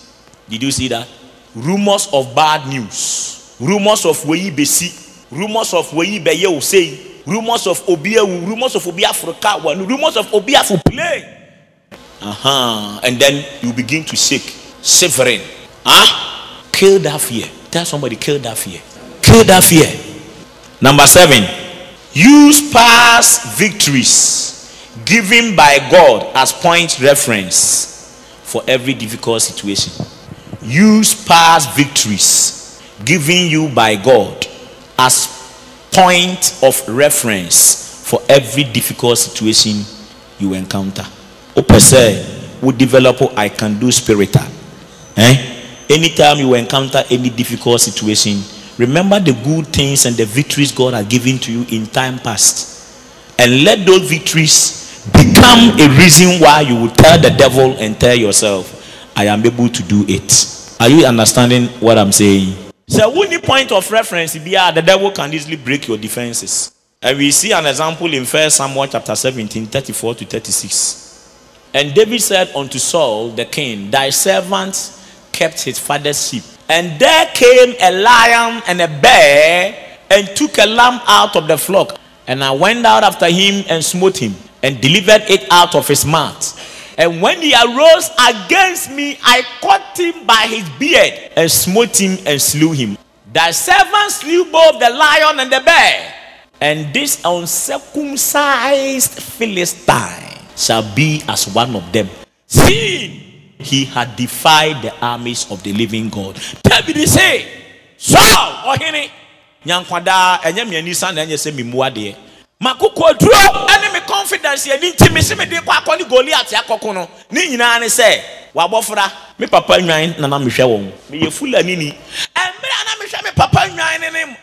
Did you see that? Rumors of bad news. Rumors of Weyi Besi. Rumors of Weyi Beye say. Rumors of Obia. Rumors of Obia Africa. Rumors of Obia for play. Uh-huh. And then you begin to shake, shivering. Huh? Kill that fear. Tell somebody, kill that fear. Kill that fear. Number seven, use past victories given by God as point reference for every difficult situation. Use past victories given you by God as point of reference for every difficult situation you encounter. Open say, we develop I can do spirit. Eh? anytime you encounter any difficult situation, remember the good things and the victories God has given to you in time past. And let those victories become a reason why you will tell the devil and tell yourself, I am able to do it. Are you understanding what I'm saying? So, only point of reference, yeah, the devil can easily break your defenses. And we see an example in First Samuel chapter 17, 34 to 36. And David said unto Saul the king, Thy servant kept his father's sheep. And there came a lion and a bear and took a lamb out of the flock. And I went out after him and smote him and delivered it out of his mouth. And when he arose against me, I caught him by his beard and smote him and slew him. Thy servant slew both the lion and the bear. And this uncircumcised Philistine shall be as one of them. See, he had defied the armies of the living God. David say, Saul, ɔhene, nyankwada ɛnyɛ mi anisa na ɛnyɛ sɛ mi mu adeɛ. Makoko duro ɛne mi confidence yɛ ni nti mi si mi de kɔ akɔ ni Goliath akɔko no. Ne nyinaa ne sɛ, wabɔfra, mi papa nwan na na mi hwɛ wɔn. Mi yɛ fulani ni. Ɛmira na mi hwɛ mi papa nwan ne ne ne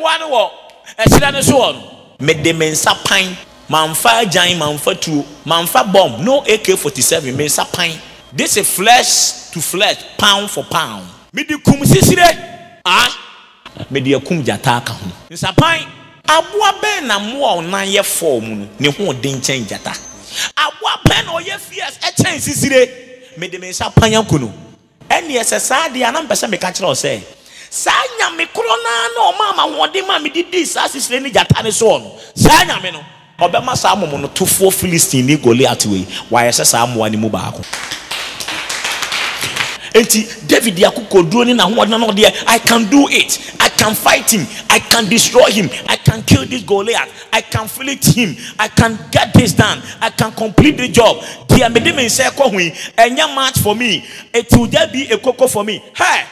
wɔ ɛhyerɛ ne so wɔ. Mi de mi nsa pan, manfa agyan, manfa tuo, manfa bomb, no AK-47, mi nsa pan. This is flesh to flesh, pound for pound. Mede kum sisire. Ah. Mede akum gyata aka ho. Nsapan aboa bɛn na mmoa ɔnan yɛ fɔɔ mu no? Ne ho ɔden nkyɛn gyata. aboa pɛn na ɔyɛ fierce ɛkyɛn sisire. Mede me nsa panya kunu ɛneɛ sɛ saa deɛ anam pɛ sɛ meka kyerɛ wo sɛ saa nyame korɔ naa na ɔma ama hoɔden ma mede dii saa sisire ne gyata ne soɔ no. Saa nyame no ɔbɛma saa momo no tofoɔ philistine ne goliat wei. Wayɛ sɛ saa mmoa no mu baako enti david akokoduro ne n'ahoɔden no deɛ i can do it. I can fight him. I can destroy him. I can kill this goliath. I can flit him. I can get this done. I can complete the job. Deɛ mede me nsa ɛkɔ ho match for me. It will there be a koko for me. Hey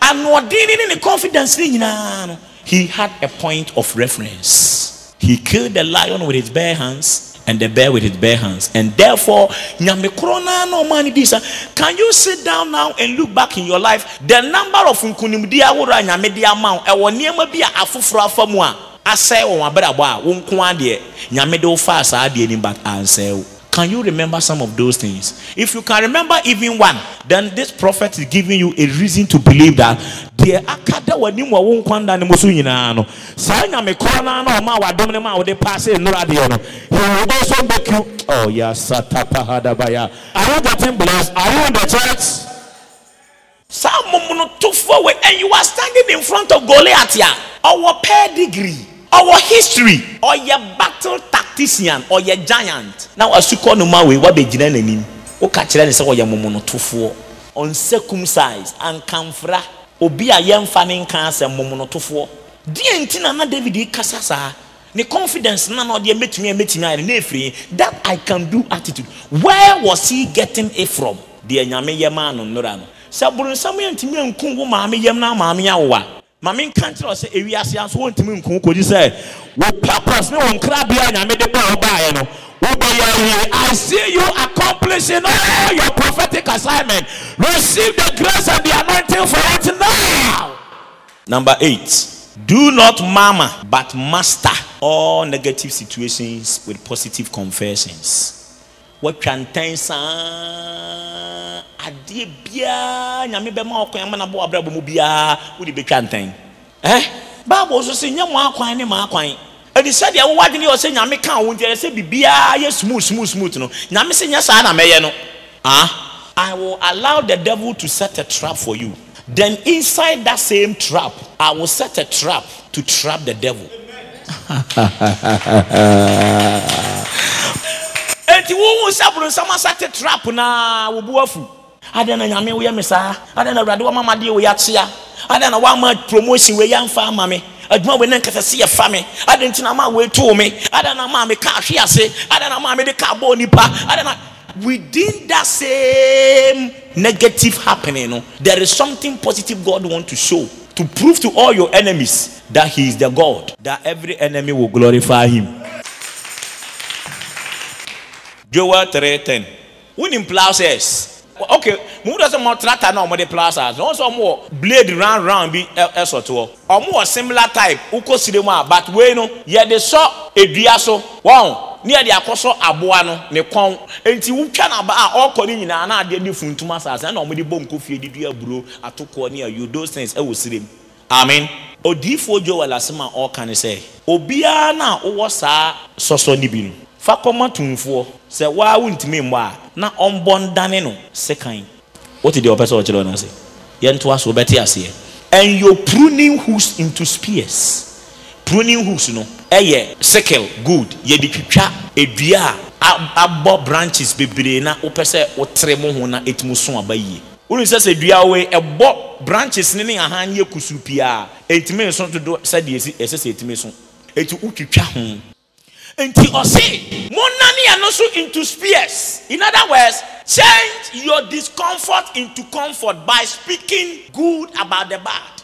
anoɔden ne ne confidence ne nyinaa no he had a point of reference. He killed the lion with his bare hands and the bear with his bare hands. And therefore, di can you sit down now and look back in your life? The number of nkunimdi ahorow a nyame ama wo. Ɛwɔ nneɛma bi a afoforɔ afa mu a asɛe nyame de wo fa saa adeɛ nim but ansɛe can you remember some of those things? If you can remember even one, then this prophet is giving you a reason to believe that deɛ akada w'anim wɔ wo nkwanda no mu so nyinaa no. Saa nyame korɔ naa na ɔma w'adom no ma wode paase nnora adeɛ no. He also make you. Oh yasatapahadabaya are you getting blessed? Are you in the church? Saa momono tofoɔ wei and you are standing in front of goliath a ɔwɔ pedigree ɔwɔ history. Ɔyɛ battle tactician ɔyɛ giant. Na wasukɔ no ma wei wabɛgyina n'anim woka kyerɛ ne sɛ ɔyɛ momonotofoɔ uncircumcised ankamfra obi a yɛmfa ne nka asɛm momonotofoɔ deɛ nti na na david yi kasa saa ne confidence na na ɔde mɛtumi a mɛtumi ayɛ na efiri. That i can do attitude. Where was he getting it from? Deɛ nyame yɛ maa no nnora no. Sɛ boronsam yɛ ntumi nku wo maame yam na maame awowa maame nka nkyerɛ ɔ sɛ ewiase aso wɔntumi nku kɔgye sɛ wo purpose ne wɔn krabea nyame de bɔ a ɔbaeɛ no wobɛyɛ yie i see you accomplishing all your prophetic assignment. Receive the grace and the anointing for it now. Number eight. Do not murmur but master all negative situations with positive confessions wɔtwa ntɛn saa. Adeɛ biara nyame bɛma ɔkwan ama na bɔ abrabɔ mu biara wode bɛtwa ntɛn. Eh bible so sɛ nyɛ mo akwan ne ma akwan. Ɛdi sɛdeɛ wowɔ adwene yɛ ɔsɛ nyame ka wo nti ɛyɛ sɛ biribiara yɛ smooth smooth smooth no. Nyame sɛ nyɛ saa na mɛyɛ no. Ah i will allow the devil to set a trap for you. Then inside that same trap i will set a trap to trap the devil enti wohu sɛ boronsam asate trap na wobu afu adɛn na nyame woyɛ me saa. Adɛn na awurade wama madeɛ wɔ yɛakyea adɛn na woama promotion wei yɛmfa ama me. Adwuma wei ne nkɛsɛ sɛ yɛfa me. Adɛn nti na ma woetoo me. Adɛn na ma me ka ahwe ase. Adɛn na ma mede ka bɔɔ nipa. Adɛn na within that same negative happening no there is something positive god want to show to prove to all your enemies that he is the god that every enemy will glorify him joel 3:10 wonim plowshares? Okay mu dɔ sɛ mo tractor na ɔmo de plowshares. Na wɔn wɔ blade round round bi ɛsɔ toɔ ɔmo wɔ similar type wokɔ sire mu a but wei no yɛde sɔ edua so. Wɔn ne yɛde akɔsɔ aboa no ne kɔn nti wotwa n'aba a ɔkɔ ne nyinaa na adeɛ ne funtum asase ɛna ɔmo de bɔ nkofie de dua aburo atokoɔ ne ayo those things ɛwɔ sire mu. Amen. Odiifoɔ joel asɛm a ɔka ne sɛ obiara na ɔwɔ saa sɔsɔ ne bi no sɛ waa wontumi mmɔ a na ɔmbɔ ndane no sekan. Wote deɛ ɔpɛ sɛ ɔkyerɛ ɔno ase. Yɛntoa so wobɛte aseɛ. And your pruning hooks into spears. Pruning hooks no ɛyɛ sickle good. Yɛde twitwa edua a abɔ branches bebree na wopɛ sɛ wotere mo ho na ɛtumi so aba yie. Wonu sɛ sɛ dua wei ɛbɔ branches ne ne ahan yɛ kusu pii a ɛntumi nso dodo sɛdeɛ ɛsɛ sɛ ɛtumi so. Ɛti wotwitwa ho nti ɔse monane ɛno so into spears in other words change your discomfort into comfort by speaking good about the bad.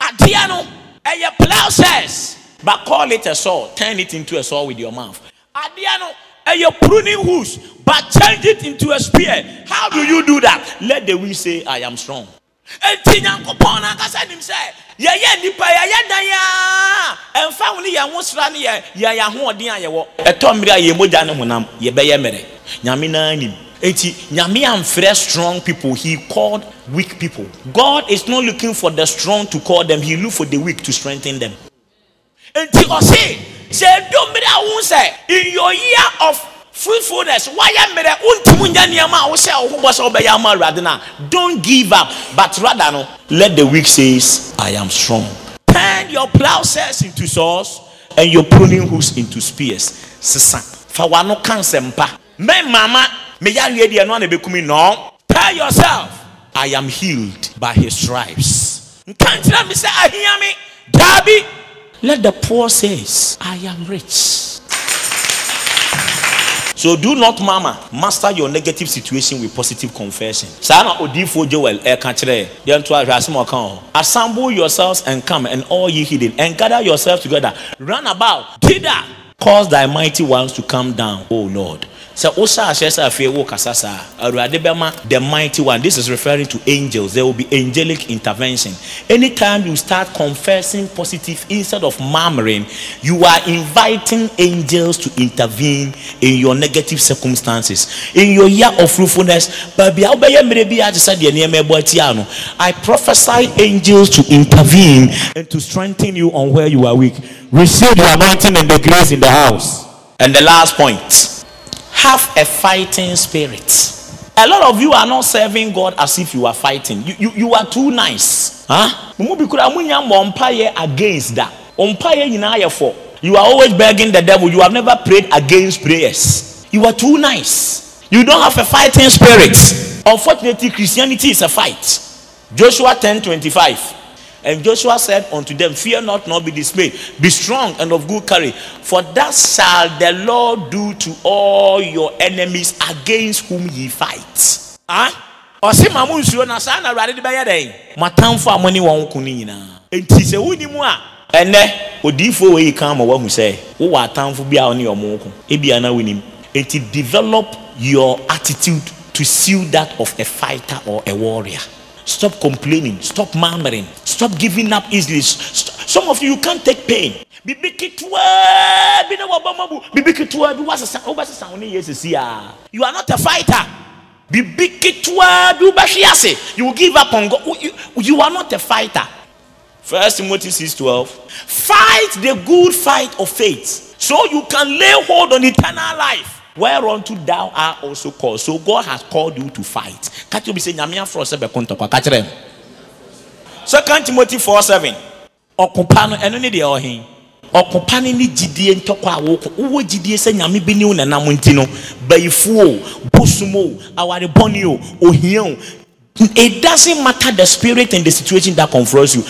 Adeɛ no ɛyɛ plowshares. But call it a sword turn it into a sword with your mouth. Adeɛ no ɛyɛ pruning hooks but change it into a spear. How do you do that? Let the wind say i am strong eti nyankopɔn n'ankasa nim sɛ yɛyɛ nipa yɛyɛ dan yaa ɛnfa ne yɛn ho sra ne yɛ yɛyɛ ahoɔden a yɛwɔ. Ɛtɔ mmiri a yɛn mogya ne honam yɛbɛyɛ mmerɛ. Nyame naa nim. Eti nyame amfrɛ strong people he called weak people. God is not looking for the strong to call them he look for the weak to strengthen them. Eti ɔse sɛ edu mmiri a wɔn sɛ in your year of fruitfulness. Wayɛ mmerɛ wontumi nyɛ nneɛma a wo awurade no don't give up. But rather no let the weak says i am strong. Turn your plowshares into saws and your pruning hooks into spears. Sesa fa wano ka nsɛmpa mɛ mama me meyɛ deɛ no ana bɛkumi no. Tell yourself i am healed by his stripes. Nka nkyerɛ me sɛ ahia me daabi let the poor says i am rich so do not mama master your negative situation with positive confession. Saa na odiifo joel ɛka kyerɛ deɛ nto ahwɛ asɛm ɔka hɔ assemble yourselves and come and all ye hidden and gather yourselves together. Run about thither cause thy mighty ones to come down o lord sɛ wohyɛ ahyɛ sɛ afei wo kasa saa awurade bɛma the mighty one. This is referring to angels. There will be angelic intervention. Anytime you start confessing positive instead of murmuring you are inviting angels to intervene in your negative circumstances. In your year of fruitfulness baabi a wobɛyɛ bi sɛ deɛ nneɛma ɛbɔ no i prophesy angels to intervene and to strengthen you on where you are weak. Receive the anointing and the grace in the house. And the last point have a fighting spirit. A lot of you are not serving God as if you are fighting. You, you, you are too nice. Huh? against that. You are always begging the devil. You have never prayed against prayers. You are too nice. You don't have a fighting spirit. Unfortunately, Christianity is a fight. Joshua 10 25. And Joshua said unto them, Fear not, nor be dismayed. Be strong and of good courage. For that shall the Lord do to all your enemies against whom ye fight. Ah? ɔse ma mo nsuo na saa na awurade de bɛyɛ dɛn matamfo a mo ne wɔn ko no nyinaa enti sɛ woni mu a ɛnɛ odiifoɔ wɔ yi kan ma wahu sɛ wowɔ atamfo bi a ɔne ɔmo ko ebia na wonim enti develop your attitude to seal that of a fighter or a warrior Stop complaining. Stop murmuring. Stop giving up easily. Some of you, you can't take pain. You are not a fighter. You will give up on God. You, you are not a fighter. First Timothy 6 12. Fight the good fight of faith so you can lay hold on eternal life whereunto thou art also called. So God has called you to fight. Catch you be saying, Yamia for sebe kontokwa. Catch them. Second Timothy 4 7. Ɔkopa no ɛno ne deɛ ɔhen ɔkopa no ne gyidie ntɔkwa a wowɔ wowɔ gyidie sɛ nyame bi ne wo nanam nti no bayifuo o bosom o awarebɔne o ohia o it doesn't matter the spirit and the situation that confronts you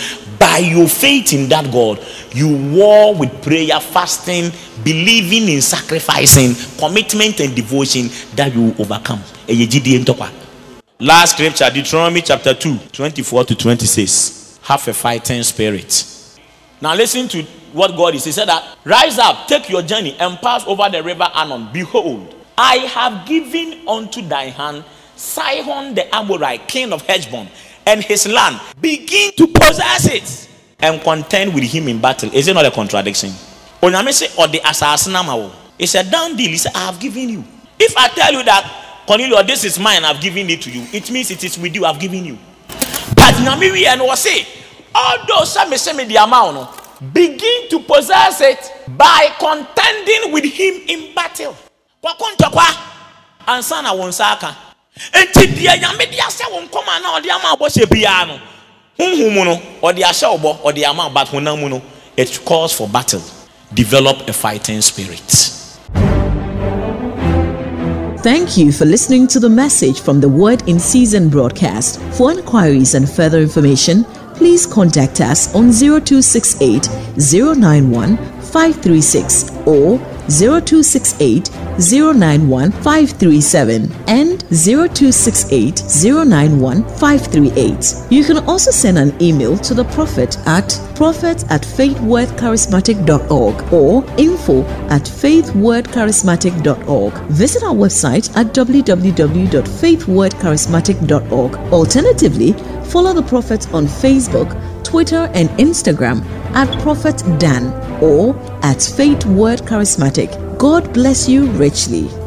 by your faith in that God, you war with prayer, fasting, believing in sacrificing, commitment, and devotion that you overcome. Last scripture, Deuteronomy chapter 2, 24 to 26. Have a fighting spirit. Now listen to what God is. He said that rise up, take your journey, and pass over the river Arnon. Behold, I have given unto thy hand Sihon the Amorite, king of Heshbon and his land, begin to possess it and contend with him in battle. Is it not a contradiction? or It's a done deal. He said, I have given you. If I tell you that Cornelius, this is mine, I've given it to you, it means it is with you, I've given you. But Namiri and was although some say the amount, begin to possess it by contending with him in battle. Ansana wonsaka nyame wo na ama no. Honhom no ahyɛ wo bɔ ama honam no it calls for battle. Develop a fighting spirit. Thank you for listening to the message from the Word in Season broadcast. For inquiries and further information, please contact us on 0268 091 536 or 0268 091 537 and 0268 091 538. You can also send an email to the prophet at prophet at faithwordcharismatic.org or info at faithwordcharismatic.org. Visit our website at www.faithwordcharismatic.org. Alternatively, follow the prophet on Facebook, Twitter, and Instagram at Prophet Dan or at Faith Word Charismatic. God bless you richly.